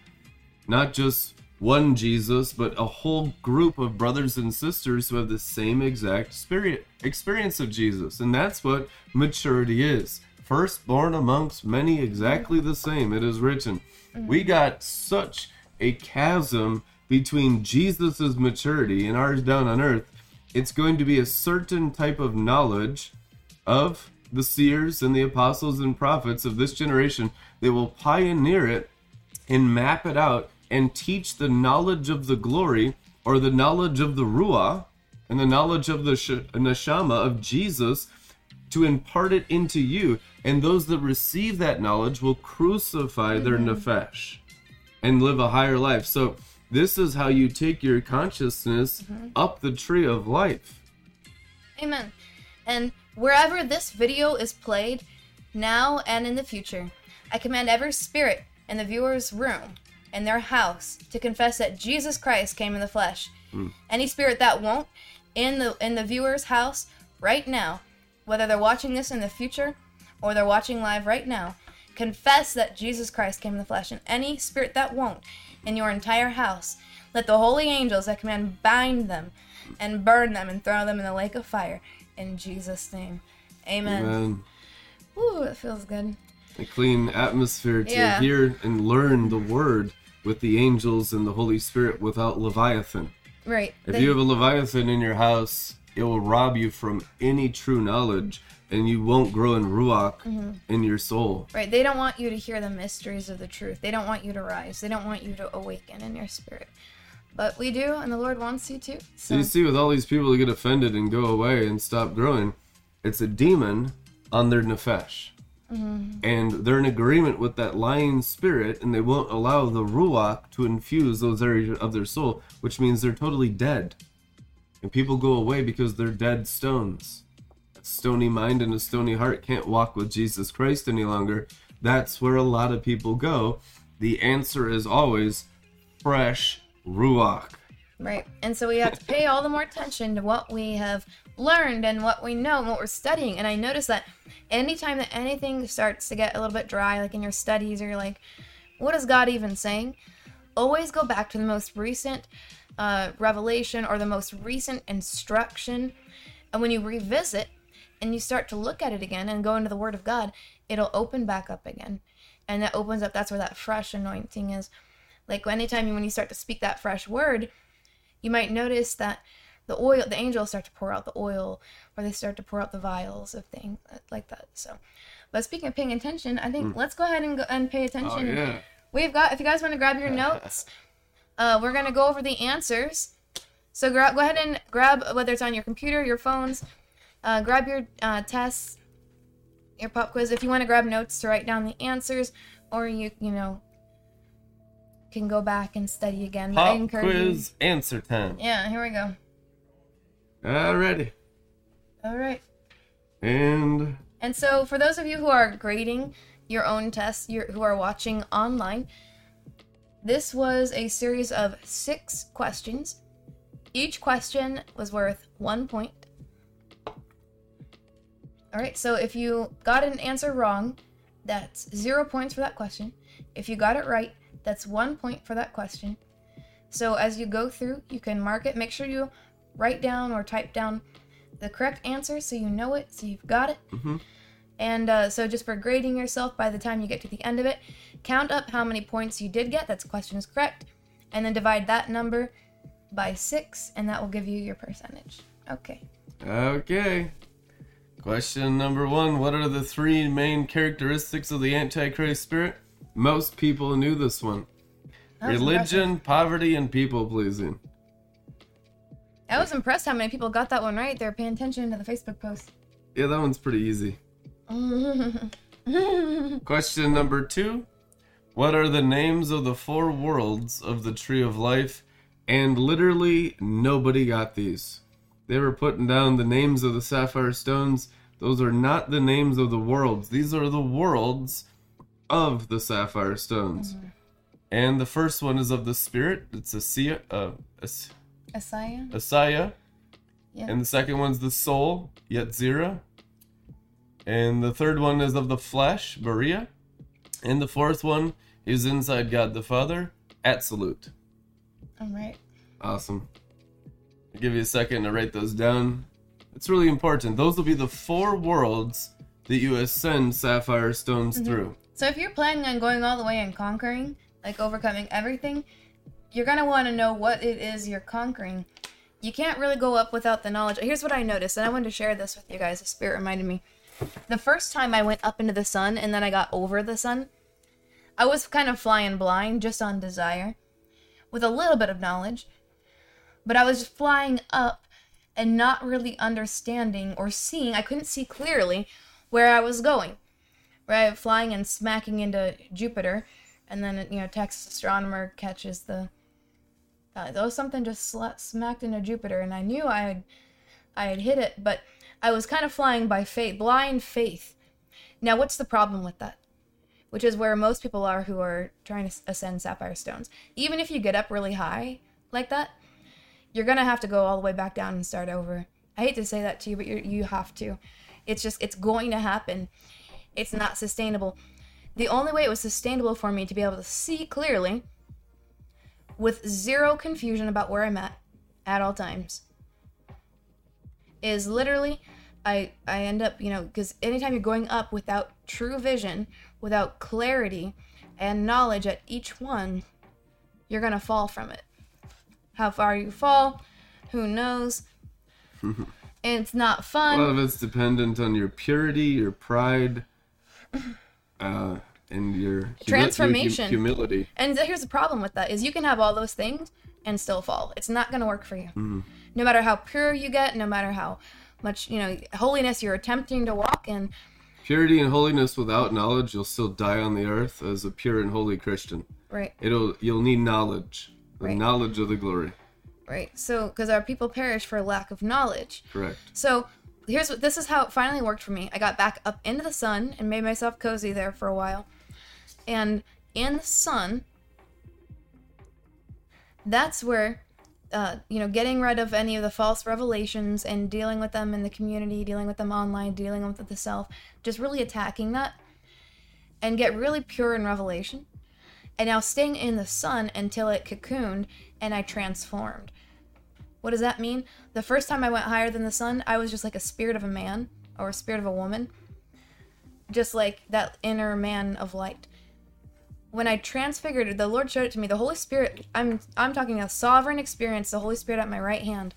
Not just one Jesus, but a whole group of brothers and sisters who have the same exact spirit experience of Jesus. And that's what maturity is. Firstborn amongst many, exactly the same. It is written. We mm-hmm. got such a chasm between Jesus's maturity and ours down on earth. It's going to be a certain type of knowledge of the seers and the apostles and prophets of this generation. They will pioneer it and map it out and teach the knowledge of the glory or the knowledge of the Ruah and the knowledge of the sh- Neshama of Jesus to impart it into you. And those that receive that knowledge will crucify their Nefesh and live a higher life. So, this is how you take your consciousness mm-hmm. up the tree of life. Amen. And wherever this video is played, now and in the future, I command every spirit in the viewer's room, in their house, to confess that Jesus Christ came in the flesh hmm. Any spirit that won't, in the in the viewer's house right now, whether they're watching this in the future or they're watching live right now, confess that Jesus Christ came in the flesh. And any spirit that won't, in your entire house, let the holy angels that command bind them and burn them and throw them in the lake of fire. In Jesus' name. Amen. Amen. Ooh, it feels good. A clean atmosphere to Yeah. hear and learn the word with the angels and the Holy Spirit without Leviathan. Right. If They- you have a Leviathan in your house, it will rob you from any true knowledge and you won't grow in Ruach Mm-hmm. in your soul. Right. They don't want you to hear the mysteries of the truth. They don't want you to rise. They don't want you to awaken in your spirit. But we do, and the Lord wants you to. So So you see, with all these people that get offended and go away and stop growing, it's a demon on their nefesh. And they're in agreement with that lying spirit, and they won't allow the ruach to infuse those areas of their soul, which means they're totally dead. And people go away because they're dead stones. Stony mind and a stony heart can't walk with Jesus Christ any longer. That's where a lot of people go. The answer is always fresh ruach. right. And so we have to pay all the more attention to what we have learned and what we know and what we're studying. And I notice that anytime that anything starts to get a little bit dry, like in your studies, or you're like, what is God even saying? Always go back to the most recent uh, revelation or the most recent instruction. And when you revisit and you start to look at it again and go into the Word of God, it'll open back up again. And that opens up, that's where that fresh anointing is. Like anytime you, when you start to speak that fresh word, you might notice that the oil, the angels start to pour out the oil, or they start to pour out the vials of things like that. So, but speaking of paying attention, I think let's go ahead and go and pay Oh, attention. yeah. We've got, if you guys want to grab your notes, uh, we're going to go over the answers. So grab, go ahead and grab, whether it's on your computer, your phones, uh, grab your uh, tests, your pop quiz. If you want to grab notes to write down the answers, or you, you know, can go back and study again. But I Pop encourage you- quiz answer time. Yeah, here we go. Alrighty. All right. And And so, for those of you who are grading your own tests, you who are watching online, this was a series of six questions. Each question was worth one point. All right, so if you got an answer wrong, that's zero points for that question. If you got it right, that's one point for that question. So as you go through, you can mark it. Make sure you write down or type down the correct answer so you know it, so you've got it. And uh, so, just for grading yourself by the time you get to the end of it, count up how many points you did get. That's question is correct. And then divide that number by six, and that will give you your percentage. Okay. okay. Question number one What are the three main characteristics of the Antichrist spirit? Most people knew this one religion, poverty, and people pleasing. I was impressed how many people got that one right. They're paying attention to the Facebook post. Yeah, that one's pretty easy. Question number two What are the names of the four worlds of the tree of life? And literally nobody got these. They were putting down the names of the sapphire stones. Those are not the names of the worlds. These are the worlds of the sapphire stones. And the first one is of the spirit. It's Asiya, uh, As- Asaya? Asaya. Yeah. And the second one's the soul, Yetzira. And the third one is of the flesh, Berea. And the fourth one is inside God the Father, Absolute. All right. Awesome. I'll give you a second to write those down. It's really important. Those will be the four worlds that you ascend sapphire stones mm-hmm. through. So if you're planning on going all the way and conquering, like overcoming everything, you're gonna want to know what it is you're conquering. You can't really go up without the knowledge. Here's what I noticed, and I wanted to share this with you guys. The spirit reminded me. The first time I went up into the sun and then I got over the sun, I was kind of flying blind just on desire, with a little bit of knowledge. But I was flying up and not really understanding or seeing. I couldn't see clearly where I was going right? Flying and smacking into jupiter and then you know texas astronomer catches the uh, there was something just smacked into jupiter and i knew i had i had hit it but i was kind of flying by faith blind faith. Now what's the problem with that? Which is where most people are who are trying to ascend sapphire stones. Even if you get up really high like that you're gonna have to go all the way back down and start over. I hate to say that to you, but you you have to. It's just it's going to happen. It's not sustainable. The only way it was sustainable for me to be able to see clearly, with zero confusion about where I'm at at all times, is literally I I end up you know because anytime you're going up without true vision, without clarity and knowledge at each one, you're gonna fall from it. How far you fall, who knows? it's not fun. A lot of it's dependent on your purity, your pride, uh, and your humi- your hum- Transformation. humility. And here's the problem with that is you can have all those things and still fall. It's not going to work for you. No matter how pure you get, no matter how much, you know, holiness you're attempting to walk in, Purity and holiness without knowledge, you'll still die on the earth as a pure and holy Christian. right? It'll you'll need knowledge, the Right. knowledge of the glory. Right. So, because our people perish for lack of knowledge. Correct. So, here's what this is how it finally worked for me. I got back up into the sun and made myself cozy there for a while. And in the sun, that's where, uh, you know, getting rid of any of the false revelations and dealing with them in the community, dealing with them online, dealing with the self, just really attacking that and get really pure in revelation. And now staying in the sun until it cocooned and I transformed. What does that mean? The first time I went higher than the sun, I was just like a spirit of a man or a spirit of a woman. Just like that inner man of light. When I transfigured, the Lord showed it to me. The Holy Spirit, I'm I'm talking a sovereign experience, the Holy Spirit at my right hand,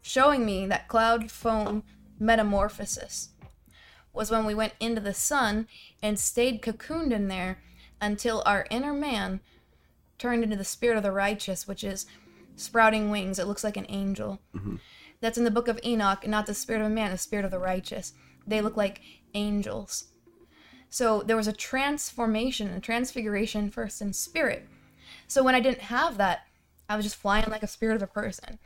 showing me that cloud foam metamorphosis was when we went into the sun and stayed cocooned in there until our inner man turned into the spirit of the righteous, which is sprouting wings. It looks like an angel. Mm-hmm. That's in the book of Enoch, not the spirit of a man, the spirit of the righteous. They look like angels. So there was a transformation, a transfiguration first in spirit. So when I didn't have that, I was just flying like a spirit of a person.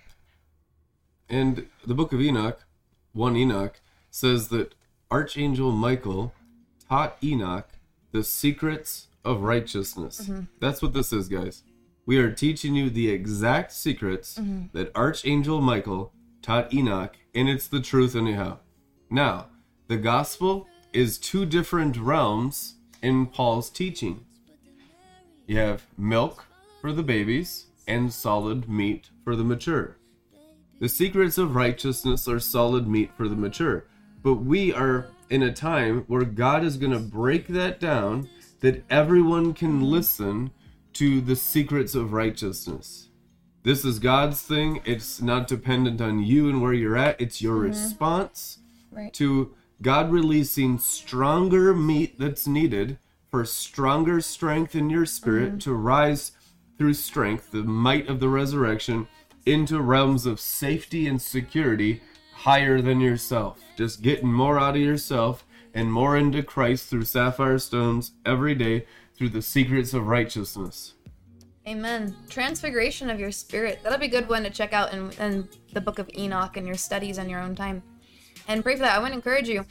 And the book of Enoch, 1 Enoch, says that Archangel Michael taught Enoch the secrets of righteousness. Mm-hmm. That's what this is, guys. We are teaching you the exact secrets mm-hmm. that Archangel Michael taught Enoch, and it's the truth, anyhow. Now, the gospel is two different realms in Paul's teaching. You have milk for the babies and solid meat for the mature. The secrets of righteousness are solid meat for the mature. But we are in a time where God is going to break that down that everyone can listen to the secrets of righteousness. This is God's thing. It's not dependent on you and where you're at. It's your mm-hmm. response Right. to God releasing stronger meat that's needed for stronger strength in your spirit mm-hmm. to rise through strength, the might of the resurrection, into realms of safety and security higher than yourself. Just getting more out of yourself and more into Christ through sapphire stones every day through the secrets of righteousness. Amen. Transfiguration of your spirit. That'll be a good one to check out in, in the book of Enoch and your studies on your own time. And pray for that. I would encourage you.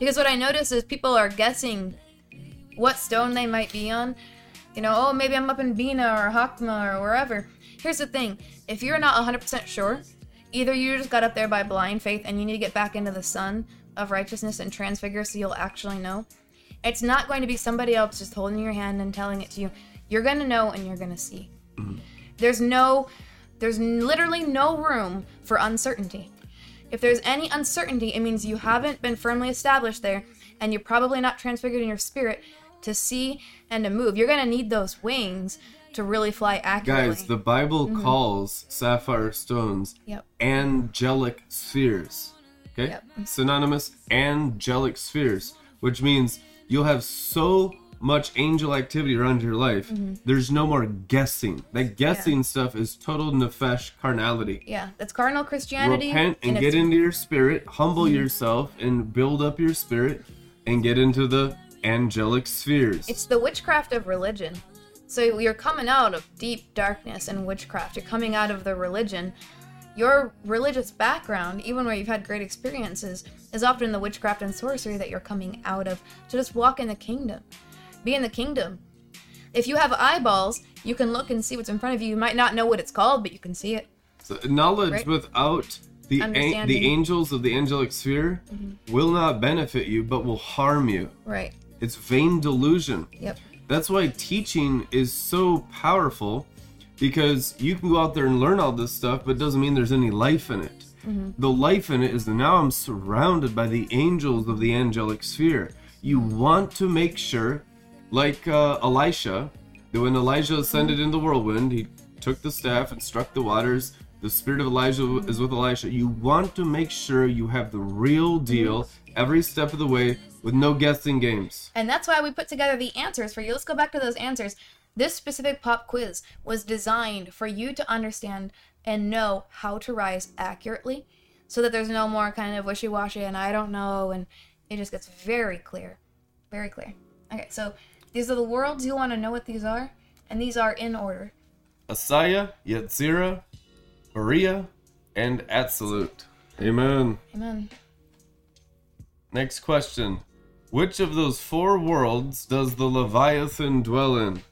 Because what I notice is people are guessing what stone they might be on. You know, oh, maybe I'm up in Bina or Hakma or wherever. Here's the thing if you're not 100% sure, either you just got up there by blind faith and you need to get back into the sun of righteousness and transfigure so you'll actually know. It's not going to be somebody else just holding your hand and telling it to you. You're going to know and you're going to see. Mm-hmm. There's no, there's literally no room for uncertainty. If there's any uncertainty, it means you haven't been firmly established there and you're probably not transfigured in your spirit to see and to move. You're going to need those wings to really fly accurately. Guys, the Bible mm-hmm. calls sapphire stones Yep. angelic spheres. Okay? Yep. Synonymous angelic spheres, which means you'll have so much angel activity around your life. Mm-hmm. There's no more guessing. That guessing stuff is total nefesh carnality. Yeah, that's carnal Christianity. Repent and it's- get into your spirit, humble yourself and build up your spirit and get into the angelic spheres. It's the witchcraft of religion. So you're coming out of deep darkness and witchcraft. You're coming out of the religion. Your religious background, even where you've had great experiences, is often the witchcraft and sorcery that you're coming out of to just walk in the kingdom. Be in the kingdom. If you have eyeballs, you can look and see what's in front of you. You might not know what it's called, but you can see it. So knowledge Right. without the an- Mm-hmm. the angels of the angelic sphere will not benefit you, but will harm you. Right. It's vain delusion. Yep. That's why teaching is so powerful because you can go out there and learn all this stuff, but it doesn't mean there's any life in it. Mm-hmm. The life in it is that now I'm surrounded by the angels of the angelic sphere. You want to make sure, like uh, Elisha, that when Elijah ascended mm-hmm. in the whirlwind, he took the staff and struck the waters. The spirit of Elijah is with Elisha. You want to make sure you have the real mm-hmm. deal every step of the way with no guessing games. And that's why we put together the answers for you. Let's go back to those answers. This specific pop quiz was designed for you to understand and know how to rise accurately so that there's no more kind of wishy washy and I don't know. And it just gets very clear. Very clear. Okay, so these are the worlds. You want to know what these are? And these are in order. Asaya, Yetzira, Berea, and Absolute. Amen. Amen. Next question. Which of those four worlds does the Leviathan dwell in?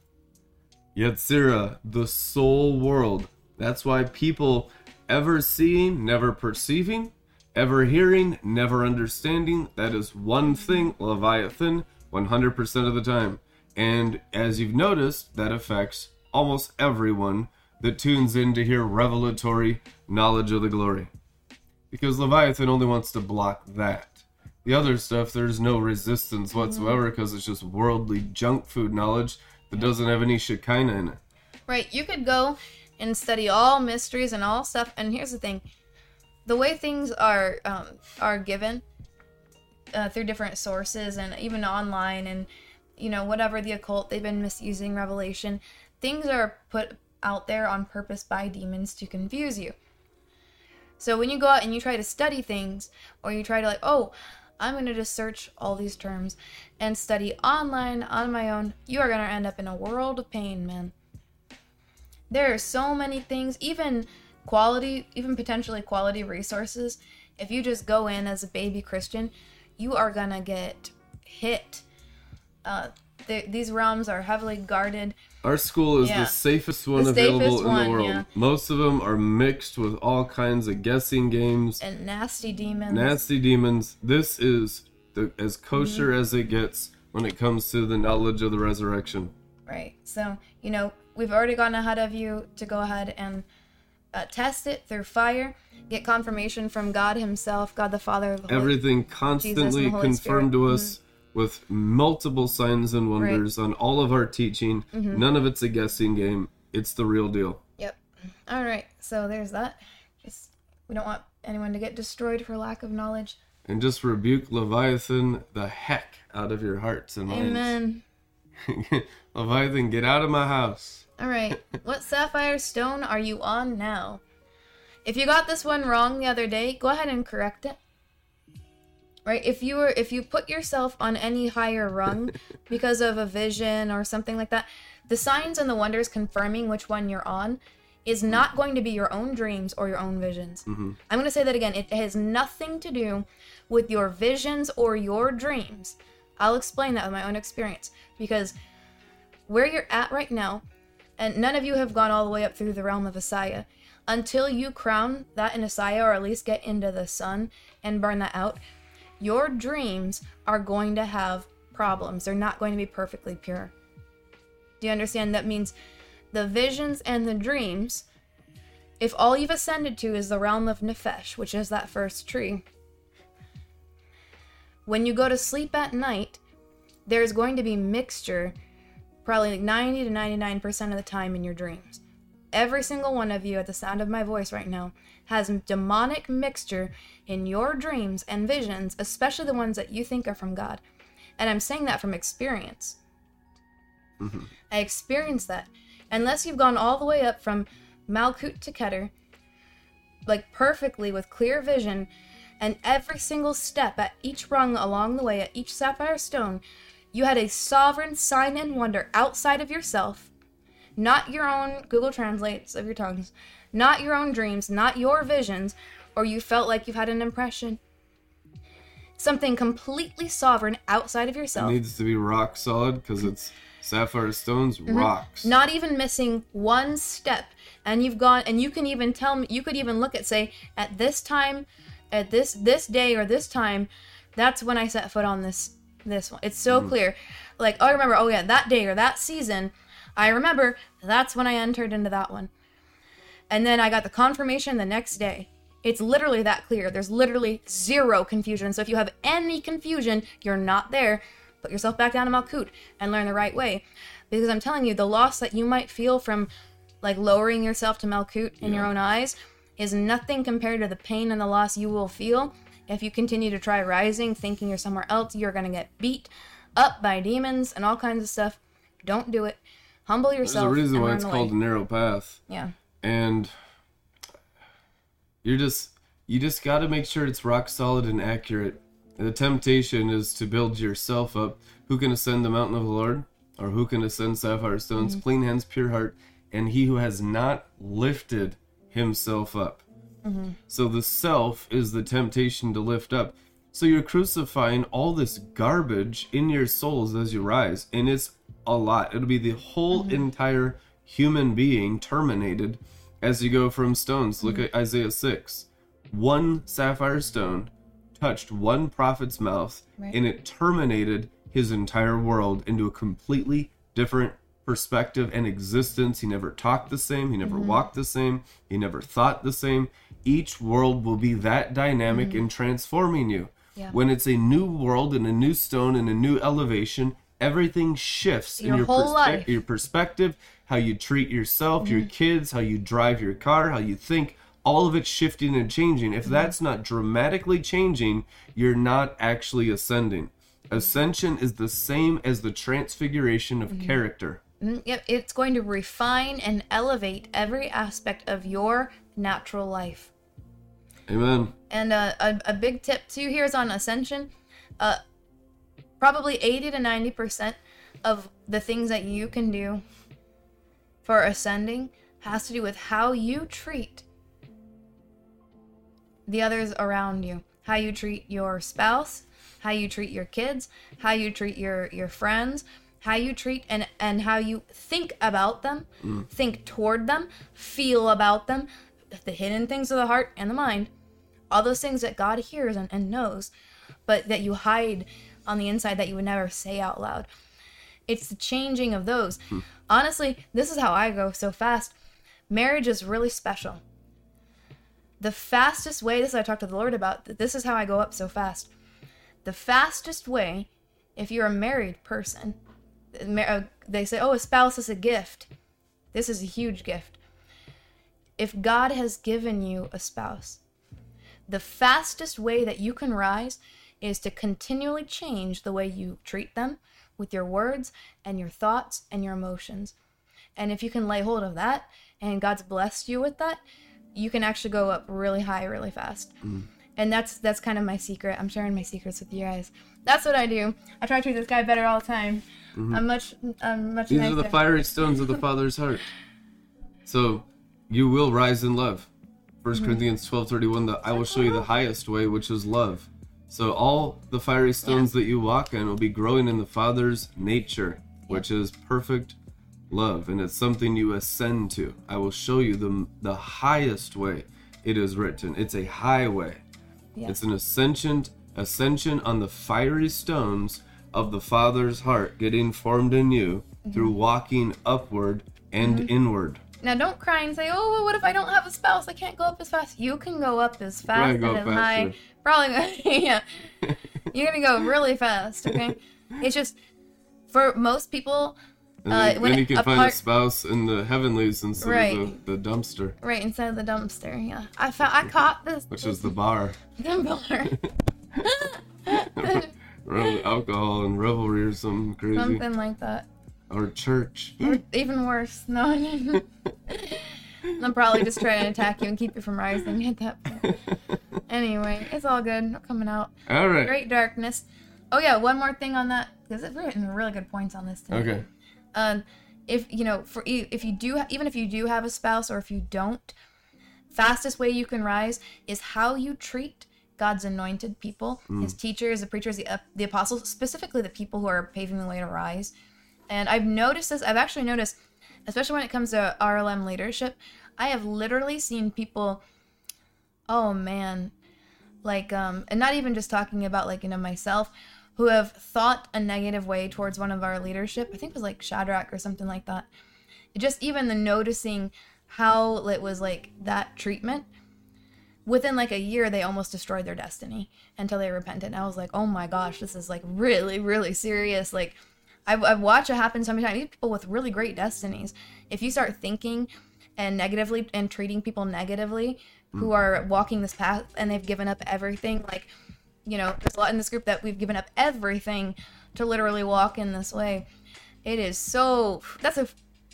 Yetzira, the soul world. That's why people ever seeing, never perceiving, ever hearing, never understanding. That is one thing, Leviathan, 100% of the time. And as you've noticed, that affects almost everyone that tunes in to hear revelatory knowledge of the glory. Because Leviathan only wants to block that. The other stuff, there's no resistance mm-hmm. whatsoever because it's just worldly junk food knowledge that doesn't have any Shekinah in it. Right. You could go and study all mysteries and all stuff. And here's the thing: the way things are um, are given uh, through different sources and even online and you know whatever the occult they've been misusing revelation. Things are put out there on purpose by demons to confuse you. So when you go out and you try to study things, or you try to like, oh, I'm gonna just search all these terms and study online on my own, you are gonna end up in a world of pain, man. There are so many things, even quality, even potentially quality resources. If you just go in as a baby Christian, you are gonna get hit. Uh, th- these realms are heavily guarded. Our school is Yeah. the safest one The available safest in one, the world. yeah. Most of them are mixed with all kinds of guessing games, and nasty demons. nasty demons. This is the, as kosher Mm-hmm. as it gets when it comes to the knowledge of the resurrection. Right. So, you know, we've already gone ahead of you to go ahead and uh, test it through fire, get confirmation from God Himself, God the Father. The Holy- Everything constantly the Holy confirmed Spirit. Mm-hmm. to us with multiple signs and wonders on all of our teaching. Mm-hmm. None of it's a guessing game. It's the real deal. Yep. All right. So there's that. Just we don't want anyone to get destroyed for lack of knowledge. And just rebuke Leviathan the heck out of your hearts and minds. Amen. Leviathan, get out of my house. All right. what sapphire stone are you on now? If you got this one wrong the other day, go ahead and correct it. Right? If you were if you put yourself on any higher rung because of a vision or something like that, the signs and the wonders confirming which one you're on is not going to be your own dreams or your own visions. Mm-hmm. I'm going to say that again. It has nothing to do with your visions or your dreams. I'll explain that with my own experience because where you're at right now, and none of you have gone all the way up through the realm of Asaya. Until you crown that in Asaya, or at least get into the sun and burn that out, your dreams are going to have problems. They're not going to be perfectly pure. Do you understand? That means the visions and the dreams, if all you've ascended to is the realm of Nefesh, which is that first tree, when you go to sleep at night, there's going to be mixture probably like 90 to 99% of the time in your dreams. Every single one of you at the sound of my voice right now has demonic mixture in your dreams and visions, especially the ones that you think are from God. And I'm saying that from experience. Mm-hmm. I experienced that. Unless you've gone all the way up from Malkut to Keter, like perfectly with clear vision, and every single step at each rung along the way, at each sapphire stone, you had a sovereign sign and wonder outside of yourself, not your own Google Translates of your tongues, not your own dreams, not your visions, or you felt like you've had an impression. something completely sovereign outside of It yourself. needs to be rock solid because it's sapphire stones, rocks. Mm-hmm. not even missing one step and you've gone and you can even tell me you could even look at say at this time at this this day or this time that's when i set foot on this this one it's so clear like oh i remember oh yeah that day or that season i remember that's when i entered into that one and then i got the confirmation the next day. It's literally that clear. There's literally zero confusion. So if you have any confusion you're not there. Put yourself back down to malkut and learn the right way. Because i'm telling you the loss that you might feel from like lowering yourself to malkut in your own eyes is nothing compared to the pain and the loss you will feel if you continue to try rising thinking you're somewhere else you're going to get beat up by demons and all kinds of stuff. Don't do it. Humble yourself. There's a reason why it's called a narrow path. yeah and you're just you just got to make sure it's rock solid and accurate. The temptation is to build yourself up. Who can ascend the mountain of the lord? Or who can ascend sapphire stones? Mm-hmm. clean hands pure heart and he who has not lifted himself up. Mm-hmm. so the self is the temptation to lift up. So you're crucifying all this garbage in your souls as you rise and it's a lot. It'll be the whole entire human being terminated as you go from stones look at isaiah 6 one sapphire stone touched one prophet's mouth Right. and it terminated his entire world into a completely different perspective and existence he never talked the same he never walked the same he never thought the same each world will be that dynamic in transforming you Yeah. when it's a new world and a new stone and a new elevation everything shifts Your in your. Mm-hmm. your perspective how you treat yourself your kids how you drive your car how you think all of it's shifting and changing Mm-hmm. if that's not dramatically changing you're not actually ascending ascension is the same as the transfiguration of Mm-hmm. character Mm, Yep, it's going to refine and elevate every aspect of your natural life. amen And uh, a, a big tip too here is on ascension. Uh, probably 80 to 90% of the things that you can do for ascending has to do with how you treat the others around you. How you treat your spouse, how you treat your kids, how you treat your, your friends, how you treat and, and how you think about them, mm. think toward them, feel about them, the hidden things of the heart and the mind all those things that God hears and, and knows, but that you hide on the inside that you would never say out loud. It's the changing of those. Honestly, this is how I go so fast. Marriage is really special. The fastest way, this is what I talked to the Lord about, this is how I go up so fast. The fastest way, if you're a married person, uh, they say, oh, a spouse is a gift. This is a huge gift. If God has given you a spouse, the fastest way that you can rise is to continually change the way you treat them with your words and your thoughts and your emotions. And if you can lay hold of that and God's blessed you with that, you can actually go up really high really fast. And that's that's kind of my secret. I'm sharing my secrets with you guys. That's what I do. I try to treat this guy better all the time. I'm much I'm much these nicer. are the fiery stones of the father's heart so you will rise in love 1 Mm-hmm. corinthians 12 31 the, i will show you the highest way which is love so all the fiery stones that you walk in will be growing in the father's nature which is perfect love and it's something you ascend to i will show you the, the highest way it is written it's a highway Yeah. it's an ascension ascension on the fiery stones of the father's heart getting formed in you through Mm-hmm. walking upward and inward Now don't cry and say, "Oh, well, what if I don't have a spouse? I can't go up as fast." You can go up as fast and as high. Probably, yeah. You're gonna go really fast. Okay. it's just for most people, and Uh, then, when then you can a find a spouse in the heavenlies instead Right. of the, the dumpster right inside of the dumpster. Yeah. I found. I caught this. which is the bar dumpster. Revel- alcohol and revelry or something crazy Something like that. or church Or even worse. No. I'm probably just trying to attack you and keep you from rising at that point. Anyway, it's all good. I'm coming out. all right Great darkness. Oh yeah, one more thing on that because it's written really good points on this. Tonight. okay Um, if you know, for if you do, even if you do have a spouse or if you don't, fastest way you can rise is how you treat God's anointed people, his teachers, the preachers, the, ap- the apostles, specifically the people who are paving the way to rise. And I've noticed this, I've actually noticed, especially when it comes to RLM leadership, I have literally seen people, oh man, like, um, and not even just talking about, like, you know, myself, who have thought a negative way towards one of our leadership. I think it was like Shadrach or something like that. Just even the noticing how it was like that treatment within like a year they almost destroyed their destiny until they repented and i was like oh my gosh this is like really really serious like i've, I've watched it happen so many times These people with really great destinies if you start thinking and negatively and treating people negatively who hmm. are walking this path and they've given up everything like you know there's a lot in this group that we've given up everything to literally walk in this way it is so that's a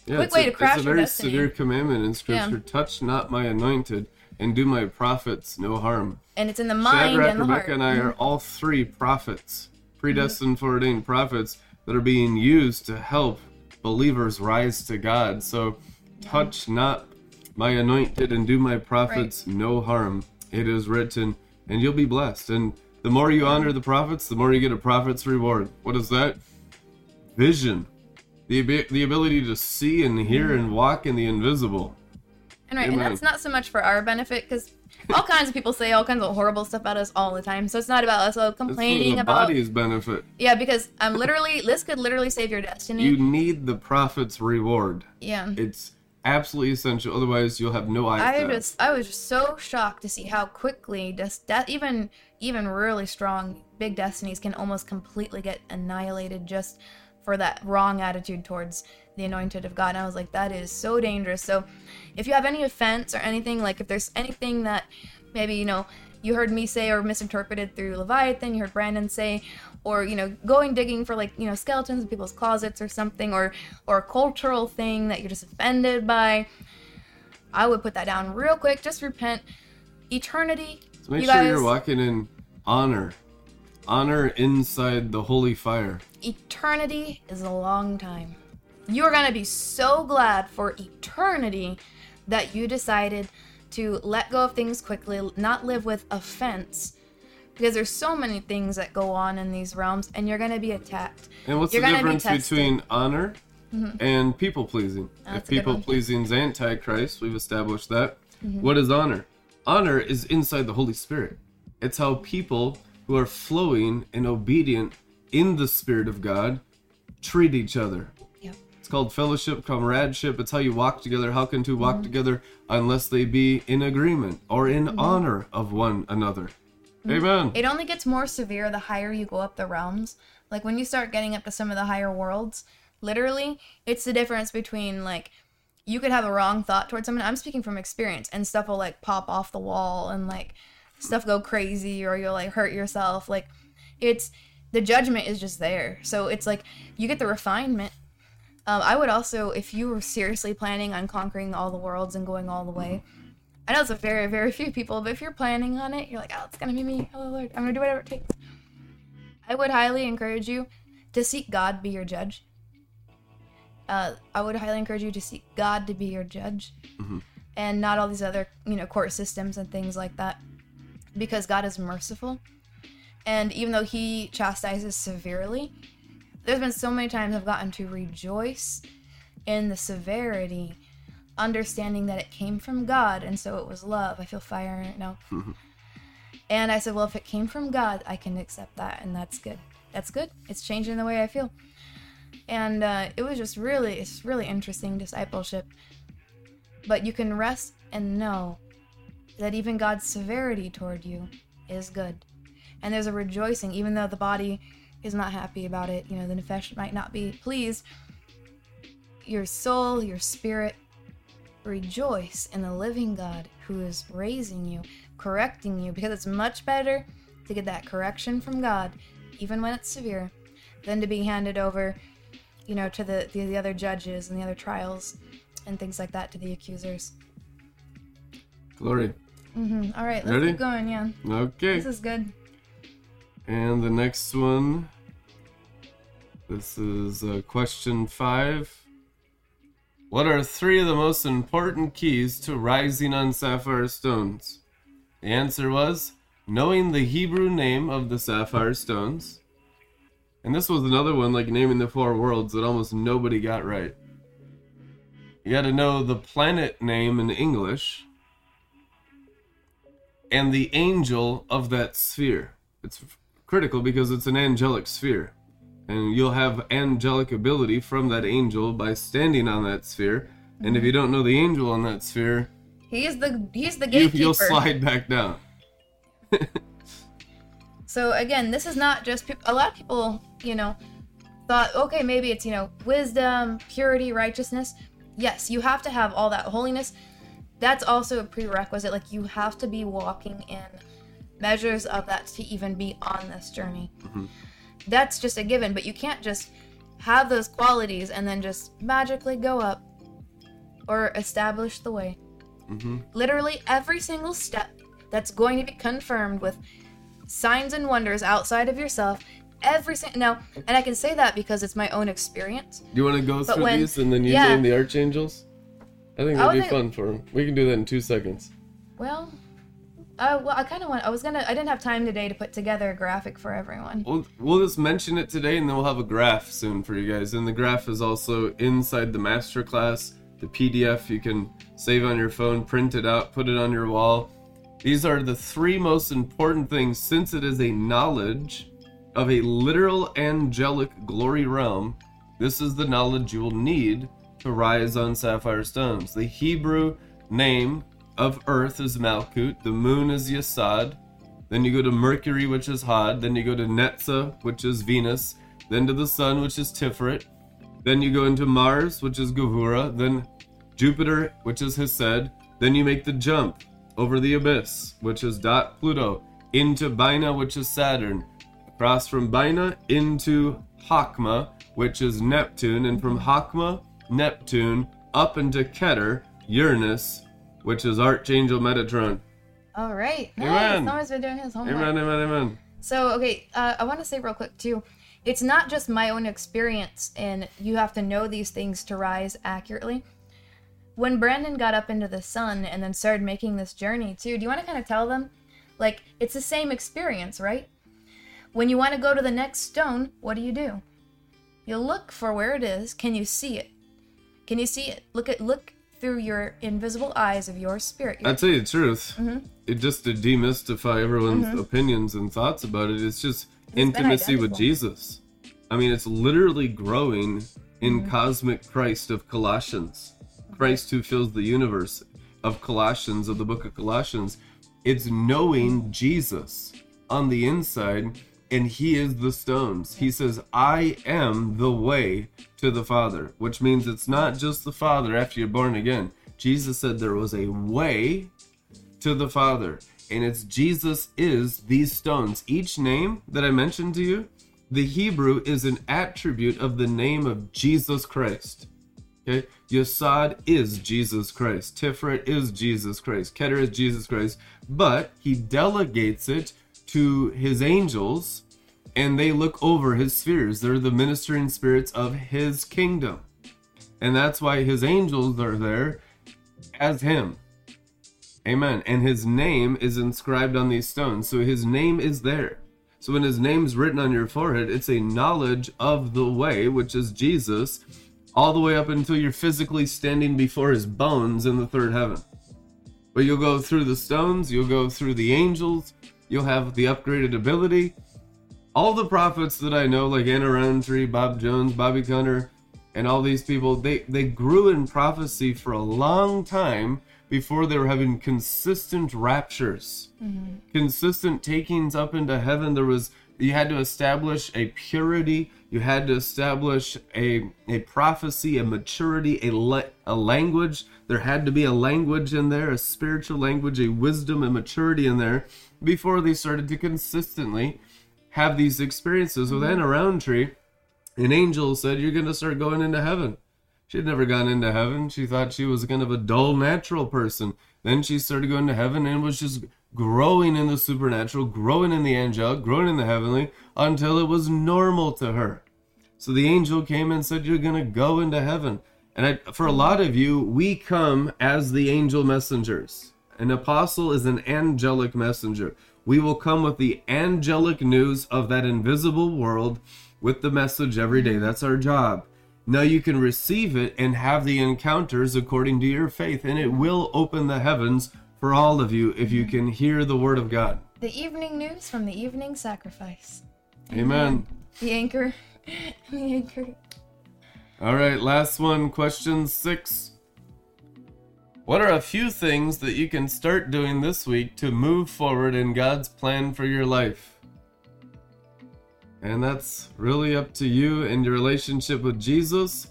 Yeah, quick way a, to crash It's a very destiny. severe commandment in Yeah. Scripture. Touch not my anointed, and do my prophets no harm. and it's in the mind Shadrach, and the heart and I are mm-hmm. all three prophets, predestined, mm-hmm. foreordained prophets that are being used to help believers rise to God. So, touch not my anointed, and do my prophets no harm. It is written, and you'll be blessed. And the more you honor the prophets, the more you get a prophet's reward. What is that? Vision. The, the ability to see and hear mm. and walk in the invisible. And right, and that's not so much for our benefit because all kinds of people say all kinds of horrible stuff about us all the time. So it's not about us all It's for complaining the about. body's benefit. Yeah, because I'm literally this could literally save your destiny. You need the prophet's reward. yeah. It's absolutely essential. Otherwise, you'll have no eyes. I just I was just so shocked to see how quickly just that even even really strong big destinies can almost completely get annihilated just for that wrong attitude towards the anointed of God. And I was like, that is so dangerous. So if you have any offense or anything, like if there's anything that maybe, you know, you heard me say or misinterpreted through Leviathan, you heard Brandon say, or you know, going digging for like, you know, skeletons in people's closets or something, or or a cultural thing that you're just offended by. I would put that down real quick. Just repent. Eternity. So make you sure guys, you're walking in honor. Honor inside the holy fire. eternity is a long time. You are going to be so glad for eternity that you decided to let go of things quickly, not live with offense. Because there's so many things that go on in these realms, and you're going to be attacked. And what's You're the be difference. Mm-hmm. between honor and people pleasing? That's if people one. pleasing is antichrist, we've established that. Mm-hmm. What is honor? Honor is inside the Holy Spirit. It's how people who are flowing and obedient in the Spirit of God treat each other. Called fellowship, comradeship. It's how you walk together. How can two walk Mm-hmm. together unless they be in agreement or in honor of one another? Amen. It only gets more severe the higher you go up the realms. Like when you start getting up to some of the higher worlds, literally, it's the difference between like you could have a wrong thought towards someone. I'm speaking from experience, and stuff will like pop off the wall and like stuff go crazy, or you'll like hurt yourself. Like it's the judgment is just there. So it's like you get the refinement. Um, I would also, if you were seriously planning on conquering all the worlds and going all the way, I know it's a very, very few people, but if you're planning on it, you're like, oh, it's gonna be me. Oh Lord, I'm gonna do whatever it takes. I would highly encourage you to seek God be your judge. Uh, I would highly encourage you to seek God to be your judge, and not all these other, you know, court systems and things like that, because God is merciful, and even though He chastises severely, there's been so many times I've gotten to rejoice in the severity understanding that it came from God, and so it was love. I feel fire right now. and I said, well, if it came from God, I can accept that, and that's good. That's good. It's changing the way I feel. And uh, it was just really, it's really interesting discipleship. But you can rest and know that even God's severity toward you is good. And there's a rejoicing, even though the body is not happy about it. You know, the nefesh might not be pleased. Your soul, your spirit, rejoice in the living God who is raising you, correcting you, because it's much better to get that correction from God, even when it's severe, than to be handed over, you know, to the, the, the other judges and the other trials and things like that to the accusers. Glory. hmm All right, let's Ready? keep going. Yeah, Okay. this is good. And the next one. This is uh, question five. What are three of the most important keys to rising on sapphire stones? The answer was knowing the Hebrew name of the sapphire stones. And this was another one, like naming the four worlds, that almost nobody got right. You got to know the planet name in English and the angel of that sphere. It's critical because it's an angelic sphere. And you'll have angelic ability from that angel by standing on that sphere. And if you don't know the angel on that sphere, He's the he's the you, gatekeeper. you'll slide back down. So again, this is not just peop a lot of people, you know, thought okay, maybe it's you know wisdom, purity, righteousness. Yes, you have to have all that holiness. That's also a prerequisite. Like you have to be walking in measures of that to even be on this journey. Mm-hmm. That's just a given, but you can't just have those qualities and then just magically go up or establish the way. Mm-hmm. Literally every single step that's going to be confirmed with signs and wonders outside of yourself. Every single now, and I can say that because it's my own experience. Do you want to go But through when- these and then you yeah. name the archangels? I think that'd oh, be think- fun for them. We can do that in two seconds. Well, uh, well, I kind of want. I was gonna. I didn't have time today to put together a graphic for everyone. We'll, we'll just mention it today and then we'll have a graph soon for you guys. And the graph is also inside the masterclass. The PDF you can save on your phone, print it out, put it on your wall. These are the three most important things since it is a knowledge of a literal angelic glory realm. This is the knowledge you will need to rise on sapphire stones. The Hebrew name of earth is Malkut, the moon is Yesod, then you go to Mercury, which is Hod. Then you go to Netza, which is Venus. Then to the Sun, which is Tiferet. Then you go into Mars, which is Gahura. Then Jupiter, which is Hesed. Then you make the jump over the abyss, which is Dot Pluto, into Bina, which is Saturn. Across from Bina into Hakma, which is Neptune. And from Hakma, Neptune, up into Keter, Uranus, which is Archangel Metatron. All right. Nice. Amen. Been doing his homework. Amen, amen, amen. So, okay, uh, I want to say real quick too. It's not just my own experience, and you have to know these things to rise accurately. When Brandon got up into the sun and then started making this journey too, do you want to kind of tell them? Like, it's the same experience, right? When you want to go to the next stone, what do you do? You look for where it is. Can you see it? Can you see it? Look at look through your invisible eyes of your spirit. I tell you the truth, Mm-hmm. it just to demystify everyone's opinions and thoughts about it. It's just been intimacy with. Jesus. I mean, it's literally growing in Mm-hmm. cosmic Christ of Colossians, Christ who fills the universe of Colossians of the book of Colossians. It's knowing Jesus on the inside, and He is the stones. He says, "I am the way to the Father," which means it's not just the Father after you're born again. Jesus said there was a way to the Father. And it's Jesus is these stones. Each name that I mentioned to you, the Hebrew is an attribute of the name of Jesus Christ. Okay? Yesod is Jesus Christ. Tiferet is Jesus Christ. Keter is Jesus Christ. But he delegates it to his angels and they look over his spheres. They're the ministering spirits of his kingdom. And that's why his angels are there as him. Amen. And his name is inscribed on these stones. So his name is there. So when his name's written on your forehead, it's a knowledge of the way, which is Jesus, all the way up until you're physically standing before his bones in the third heaven. But you'll go through the stones, you'll go through the angels, you'll have the upgraded ability. All the prophets that I know, like Anna Rountree, Bob Jones, Bobby Conner, and all these people, they, they grew in prophecy for a long time before they were having consistent raptures. Mm-hmm. Consistent takings up into heaven. There was you had to establish a purity. You had to establish a a prophecy a maturity a le- a language. There had to be a language in there a spiritual language a wisdom and maturity in there before they started to consistently have these experiences with Anna mm-hmm. Rountree an angel said you're going to start going into heaven she had never gone into heaven. She thought she was kind of a dull natural person. Then she started going to heaven and was just growing in the supernatural, growing in the angelic, growing in the heavenly until it was normal to her. So the angel came and said, You're going to go into heaven. And I, for a lot of you, we come as the angel messengers. An apostle is an angelic messenger. We will come with the angelic news of that invisible world with the message every day. That's our job. Now you can receive it and have the encounters according to your faith, and it will open the heavens for all of you if you can hear the word of God. The evening news from the evening sacrifice. Amen. The anchor. the anchor. All right, last one, question six. What are a few things that you can start doing this week to move forward in God's plan for your life? And that's really up to you and your relationship with Jesus.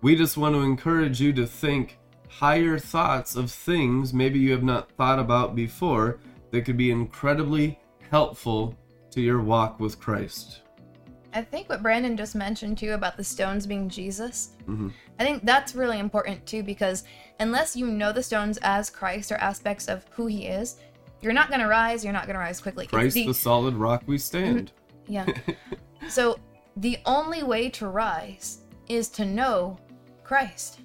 We just want to encourage you to think higher thoughts of things maybe you have not thought about before that could be incredibly helpful to your walk with Christ. I think what Brandon just mentioned too about the stones being Jesus, Mhm. I think that's really important too because unless you know the stones as Christ or aspects of who he is, you're not going to rise, you're not going to rise quickly. Christ, the- the solid rock we stand. Yeah. so the only way to rise is to know Christ.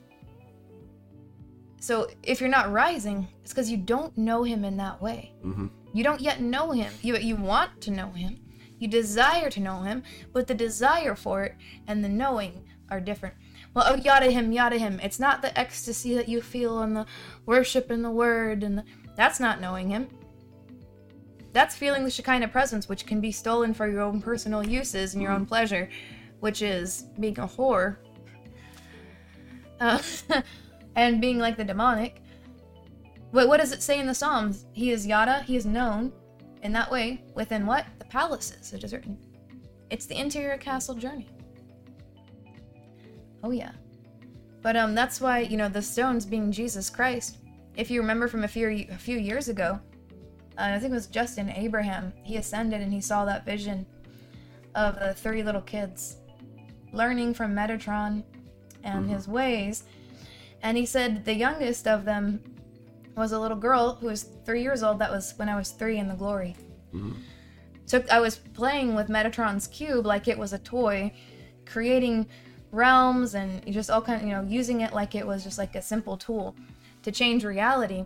So if you're not rising, it's because you don't know him in that way. Mhm. You don't yet know him. You you want to know him. You desire to know him, but the desire for it and the knowing are different. Well, oh, yada him, yada him. It's not the ecstasy that you feel in the worship and the word, and the, that's not knowing him. That's feeling the Shekinah presence, which can be stolen for your own personal uses and your own pleasure, which is being a whore. Uh, and being like the demonic. But what does it say in the Psalms? He is Yada, he is known in that way within what? The palaces, it is written. It's the interior castle journey. Oh yeah. But um that's why, you know, the stones being Jesus Christ. If you remember from a few a few years ago, uh, I think it was Justin Abraham, he ascended and he saw that vision of the three little kids learning from Metatron and his ways. And he said the youngest of them was a little girl who was three years old. That was when I was three in the glory. Took I was playing with Metatron's cube like it was a toy, creating realms and just all kind of you know using it like it was just like a simple tool to change reality.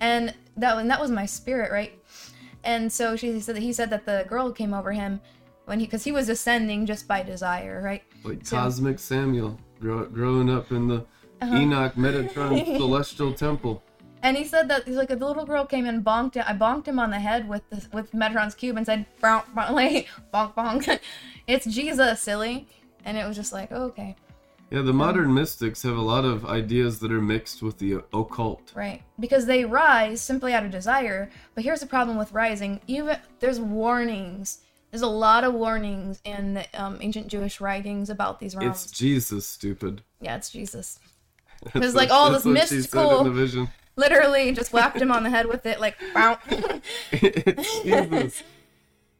And that and that was my spirit, right? And so she said that he said that the girl came over him when he because he was ascending just by desire, right? Like So- Cosmic Samuel grow, growing up in the Uh-huh. Enoch Metatron Celestial Temple. And he said that he's like the little girl came and bonked it. I bonked him on the head with the, with Metatron's cube and said, bonk, bonk, like, bonk, bonk. it's Jesus, silly. And it was just like, oh, okay, Yeah, the modern mystics have a lot of ideas that are mixed with the occult. right. Because they rise simply out of desire. But here's the problem with rising. Even there's warnings. There's a lot of warnings in the um, ancient Jewish writings about these realms. It's Jesus, stupid. yeah, it's Jesus. It's like all that's this what she said mystical- in the vision. Literally, just whacked him on the head with it, like,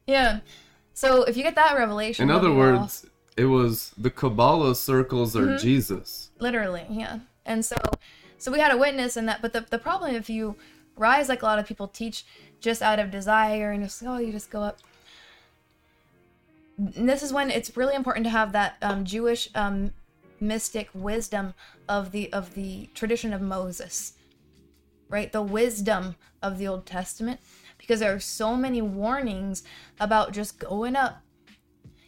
yeah. So if you get that revelation, In other well words, it was the Kabbalah circles are Mm-hmm. Jesus. literally yeah and so so we had a witness in that but the, the problem if you rise like a lot of people teach just out of desire and just oh you just go up and this is when it's really important to have that um, jewish um, mystic wisdom of the of the tradition of moses right the wisdom of the old testament because there are so many warnings about just going up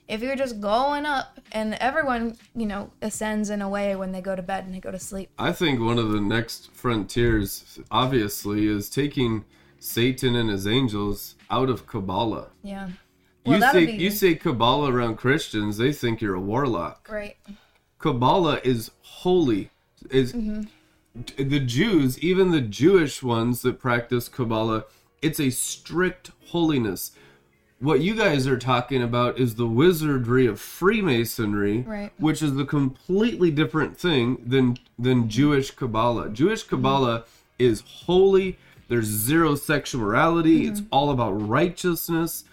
if you're just going up and everyone you know ascends in a way when they go to bed and they go to sleep I think one of the next frontiers, obviously, is taking Satan and his angels out of Kabbalah. yeah You well say be you say Kabbalah around Christians, they think you're a warlock. right Kabbalah is holy. Is mm-hmm. The Jews, even the Jewish ones that practice Kabbalah, it's a strict holiness. What you guys are talking about is the wizardry of Freemasonry, Right. which is a completely different thing than than Jewish Kabbalah. Jewish Kabbalah is holy. There's zero sexual morality. Mm-hmm. It's all about righteousness.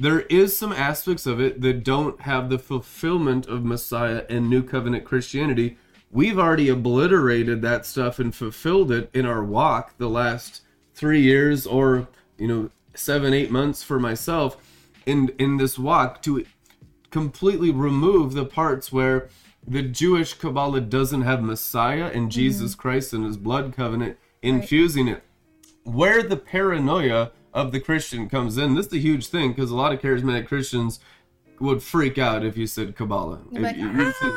There is some aspects of it that don't have the fulfillment of Messiah and New Covenant Christianity. We've already obliterated that stuff and fulfilled it in our walk the last three years or, you know, seven, eight months for myself in in this walk to completely remove the parts where the Jewish Kabbalah doesn't have Messiah and mm-hmm. Jesus Christ and his blood covenant infusing it. Where the paranoia of the Christian comes in. This is a huge thing because a lot of charismatic Christians would freak out if you said Kabbalah. Like, If you- you said-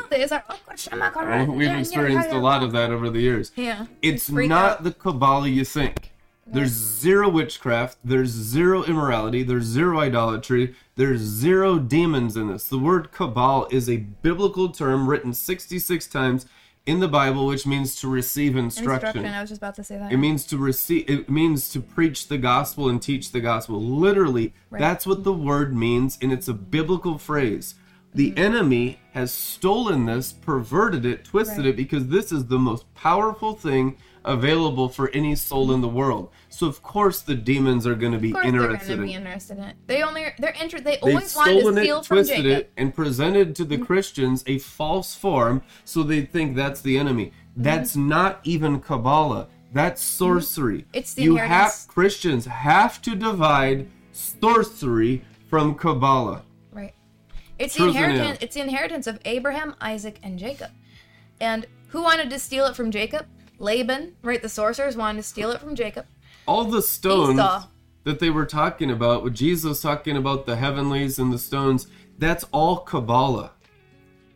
"Ah, We've experienced a lot of that over the years. Yeah. It's not out. the Kabbalah you think. There's zero witchcraft, there's zero immorality, there's zero idolatry, there's zero demons in this. The word Kabbal is a biblical term written 66 times in the Bible, which means to receive instruction. Instruction. I was just about to say that. It means to receive. It means to preach the gospel and teach the gospel. Literally, Right. that's what the word means, and it's a biblical phrase. The Mm-hmm. enemy has stolen this, perverted it, twisted Right. it, because this is the most powerful thing available for any soul in the world. So of course the demons are going to be they're interested in. be it. interested in it. They only they're inter- they They've always wanted to steal it, from twisted Jacob. Mm-hmm. it, and presented to the Christians a false form, so they think that's the enemy. Mm-hmm. That's not even Kabbalah. That's sorcery. It's the you have. Christians have to divide sorcery from Kabbalah. Right. It's the Truth inheritance. It's the inheritance of Abraham, Isaac, and Jacob. And who wanted to steal it from Jacob? Laban, right? The sorcerers wanted to steal it from Jacob. All the stones Esau. that they were talking about, with Jesus talking about the heavenlies and the stones, that's all Kabbalah.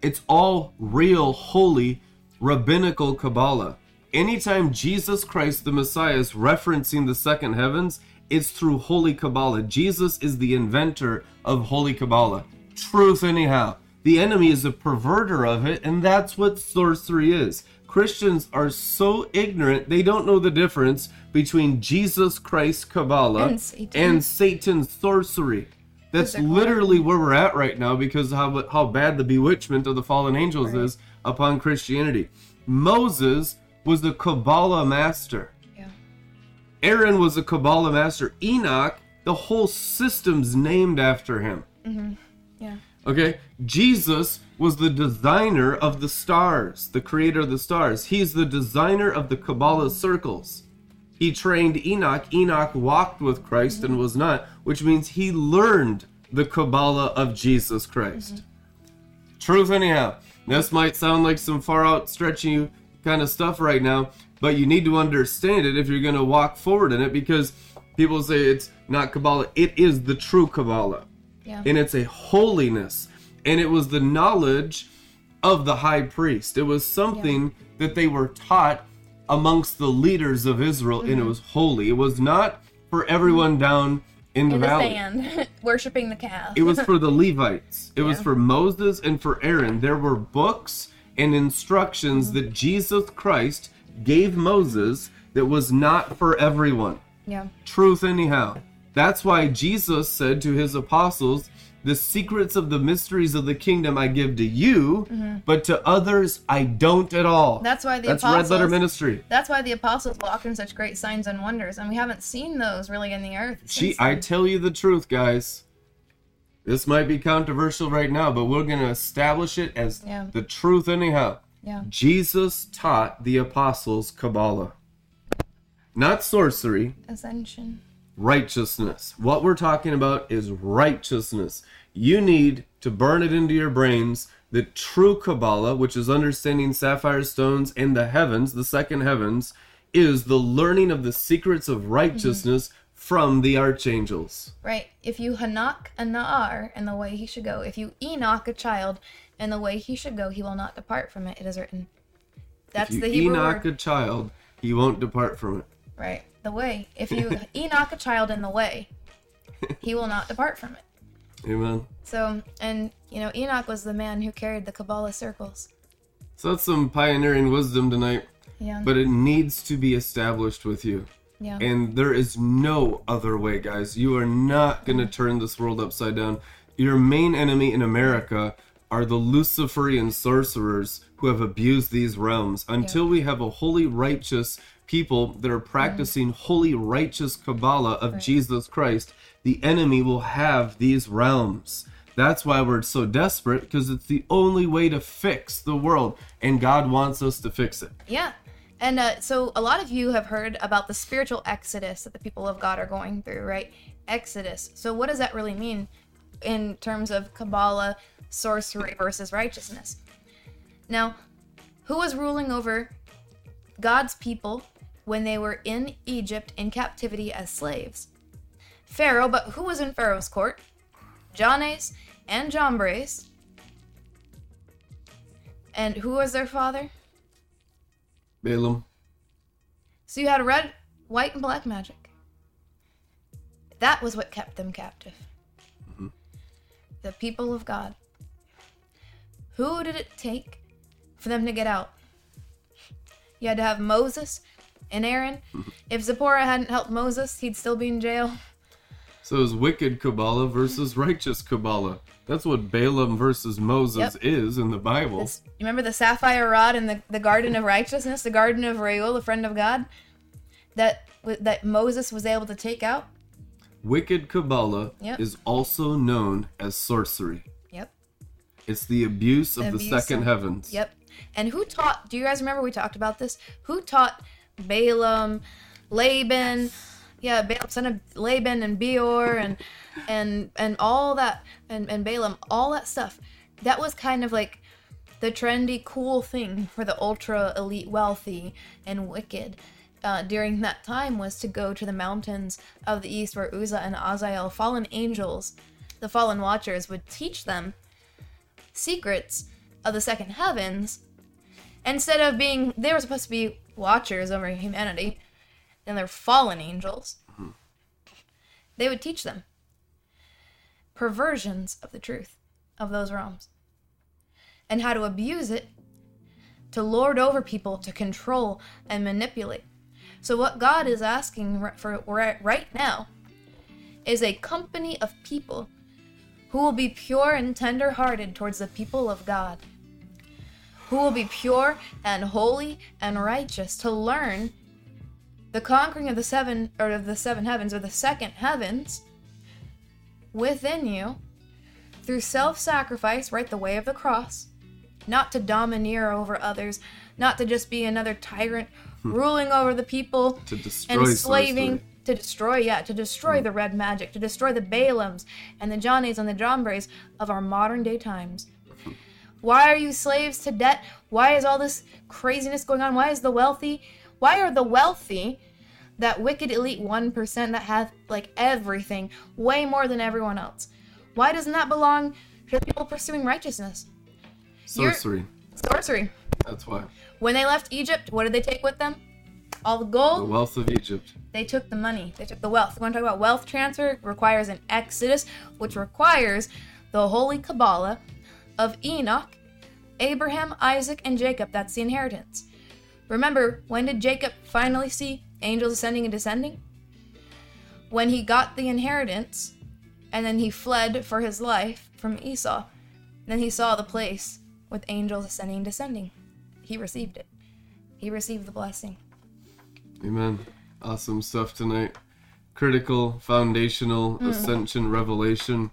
It's all real, holy, rabbinical Kabbalah. Anytime Jesus Christ, the Messiah, is referencing the second heavens, it's through holy Kabbalah. Jesus is the inventor of holy Kabbalah. Truth, anyhow. The enemy is a perverter of it, and that's what sorcery is. Christians are so ignorant, they don't know the difference between Jesus Christ Kabbalah And Satan. and Satan's sorcery. That's literally where we're at right now because how how bad the bewitchment of the fallen angels Right. is upon Christianity. Moses was the Kabbalah master. Yeah. Aaron was a Kabbalah master. Enoch, the whole system's named after him. Mm-hmm. Yeah. Okay? Jesus was the designer of the stars, the creator of the stars. He's the designer of the Kabbalah circles. He trained Enoch. Enoch walked with Christ and was not, which means he learned the Kabbalah of Jesus Christ. Mm-hmm. Truth, anyhow. This might sound like some far out stretching kind of stuff right now, but you need to understand it if you're going to walk forward in it because people say it's not Kabbalah. It is the true Kabbalah Yeah. and it's a holiness. And it was the knowledge of the high priest. It was something that they were taught amongst the leaders of israel and it mm-hmm. was holy. It was not for everyone mm-hmm. down in the In the valley. sand, worshiping the calf. it was for the levites. It was for moses and for aaron. There were books and instructions that mm-hmm. jesus christ gave moses that was not for everyone. Yeah. truth anyhow. That's why Jesus said to his apostles, The secrets of the mysteries of the kingdom I give to you, but to others I don't at all. Mm-hmm. That's why the That's red letter apostles- ministry. That's why the apostles walk in such great signs and wonders, and we haven't seen those really in the earth. I tell you the truth, guys. This might be controversial right now, but we're going to establish it as Yeah. the truth anyhow. yeah. Jesus taught the apostles Kabbalah. Not sorcery, Ascension. Righteousness. What we're talking about is righteousness. You need to burn it into your brains that true Kabbalah, which is understanding sapphire stones and the heavens, the second heavens, is the learning of the secrets of mm-hmm. righteousness from the archangels. Right. If you Hanok a Naar in the way he should go, if you Enoch a child in the way he should go, he will not depart from it. It is written. That's if you the Hebrew Enoch word. a child, he won't depart from it. Right. The way. If you Enoch a child in the way, he will not depart from it. Amen. So, and you know, Enoch was the man who carried the Kabbalah circles. So that's some pioneering wisdom tonight, Yeah. but it needs to be established with you. yeah. And there is no other way, guys. You are not going to turn this world upside down. Your main enemy in America are the Luciferian sorcerers who have abused these realms. Until we have a holy, righteous people that are practicing holy, righteous Kabbalah of Jesus Christ, the enemy will have these realms. That's why we're so desperate because it's the only way to fix the world, and God wants us to fix it. Yeah. And uh, so a lot of you have heard about the spiritual exodus that the people of God are going through, right? Exodus. So what does that really mean in terms of Kabbalah, sorcery versus righteousness? Now, who was ruling over God's people when they were in Egypt in captivity as slaves? Pharaoh, but who was in Pharaoh's court? Jannes and Jambres. And who was their father? Balaam. So you had red, white, and black magic. That was what kept them captive. Mm-hmm. The people of God. Who did it take for them to get out? You had to have Moses and Aaron. If Zipporah hadn't helped Moses, he'd still be in jail. So it was wicked Kabbalah versus righteous Kabbalah. That's what Balaam versus Moses Yep. is in the Bible. This, you remember the sapphire rod in the, the garden of righteousness, the garden of Reuel, the friend of God, that that Moses was able to take out? Wicked Kabbalah Yep. is also known as sorcery. Yep. It's the abuse of Abuse the second of- heavens. Yep. And who taught? Do you guys remember we talked about this? Who taught Balaam, Laban? Yeah, Balaam, son of Laban and Beor and and and all that and and Balaam, all that stuff. That was kind of like the trendy, cool thing for the ultra elite, wealthy, and wicked. Uh, during that time was to go to the mountains of the east where Uzzah and Azael, fallen angels, the fallen watchers, would teach them secrets of the second heavens instead of being they were supposed to be watchers over humanity and they're fallen angels hmm. they would teach them perversions of the truth of those realms and how to abuse it to lord over people to control and manipulate. So what god is asking for right now is a company of people who will be pure and tender hearted towards the people of God, who will be pure and holy and righteous to learn the conquering of the seven or of the seven heavens or the second heavens within you through self-sacrifice, right the way of the cross, not to domineer over others, not to just be another tyrant hmm. ruling over the people To destroy enslaving sorcery. to destroy yeah to destroy hmm. the red magic to destroy the balaams and the johnnies and the jambres of our modern day times why are you slaves to debt why is all this craziness going on why is the wealthy why are the wealthy that wicked elite 1% that have like everything way more than everyone else why doesn't that belong to the people pursuing righteousness You're- Sorcery. sorcery That's why. when they left egypt what did they take with them all the gold. The wealth of Egypt. they took the money, they took the wealth. We want to talk about wealth transfer It requires an exodus, which requires the holy Kabbalah of Enoch, Abraham, Isaac, and Jacob. That's the inheritance. Remember, when did Jacob finally see angels ascending and descending? When he got the inheritance, and then he fled for his life from Esau. Then he saw the place with angels ascending and descending. He received it. He received the blessing. Amen. Awesome stuff tonight. Critical, foundational, Mm. ascension revelation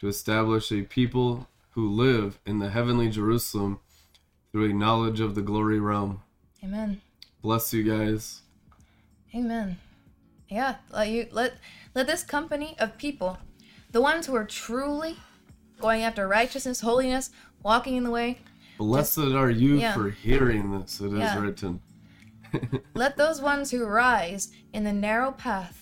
to establish a people who live in the heavenly Jerusalem through a knowledge of the glory realm. Amen. Bless you guys. Amen. Yeah, let you let let this company of people, the ones who are truly going after righteousness, holiness, walking in the way, Blessed are you Yeah. for hearing this, it is Yeah. written. let those ones who rise in the narrow path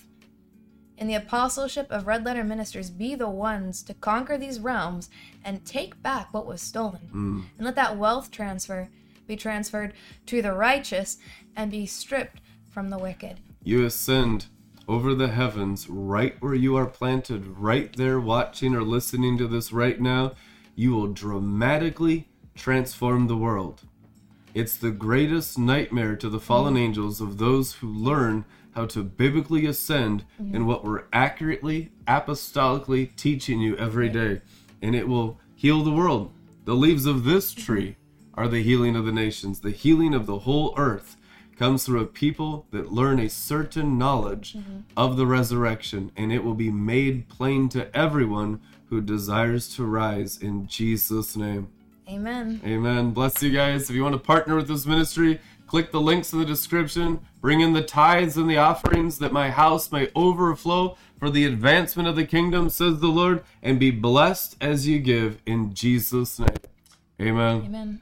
in the apostleship of red letter ministers be the ones to conquer these realms and take back what was stolen. Mm. And let that wealth transfer be transferred to the righteous and be stripped from the wicked. You ascend over the heavens right where you are planted, right there watching or listening to this right now. You will dramatically transform the world. It's the greatest nightmare to the fallen angels of those who learn how to biblically ascend in what we're accurately, apostolically teaching you every day. And it will heal the world. The leaves of this tree are the healing of the nations. The healing of the whole earth comes through a people that learn a certain knowledge mm-hmm. of the resurrection, and it will be made plain to everyone who desires to rise in Jesus' name. Amen. Amen. Bless you guys. If you want to partner with this ministry, click the links in the description. Bring in the tithes and the offerings that my house may overflow for the advancement of the kingdom, says the Lord, and be blessed as you give in Jesus' name. Amen. Amen.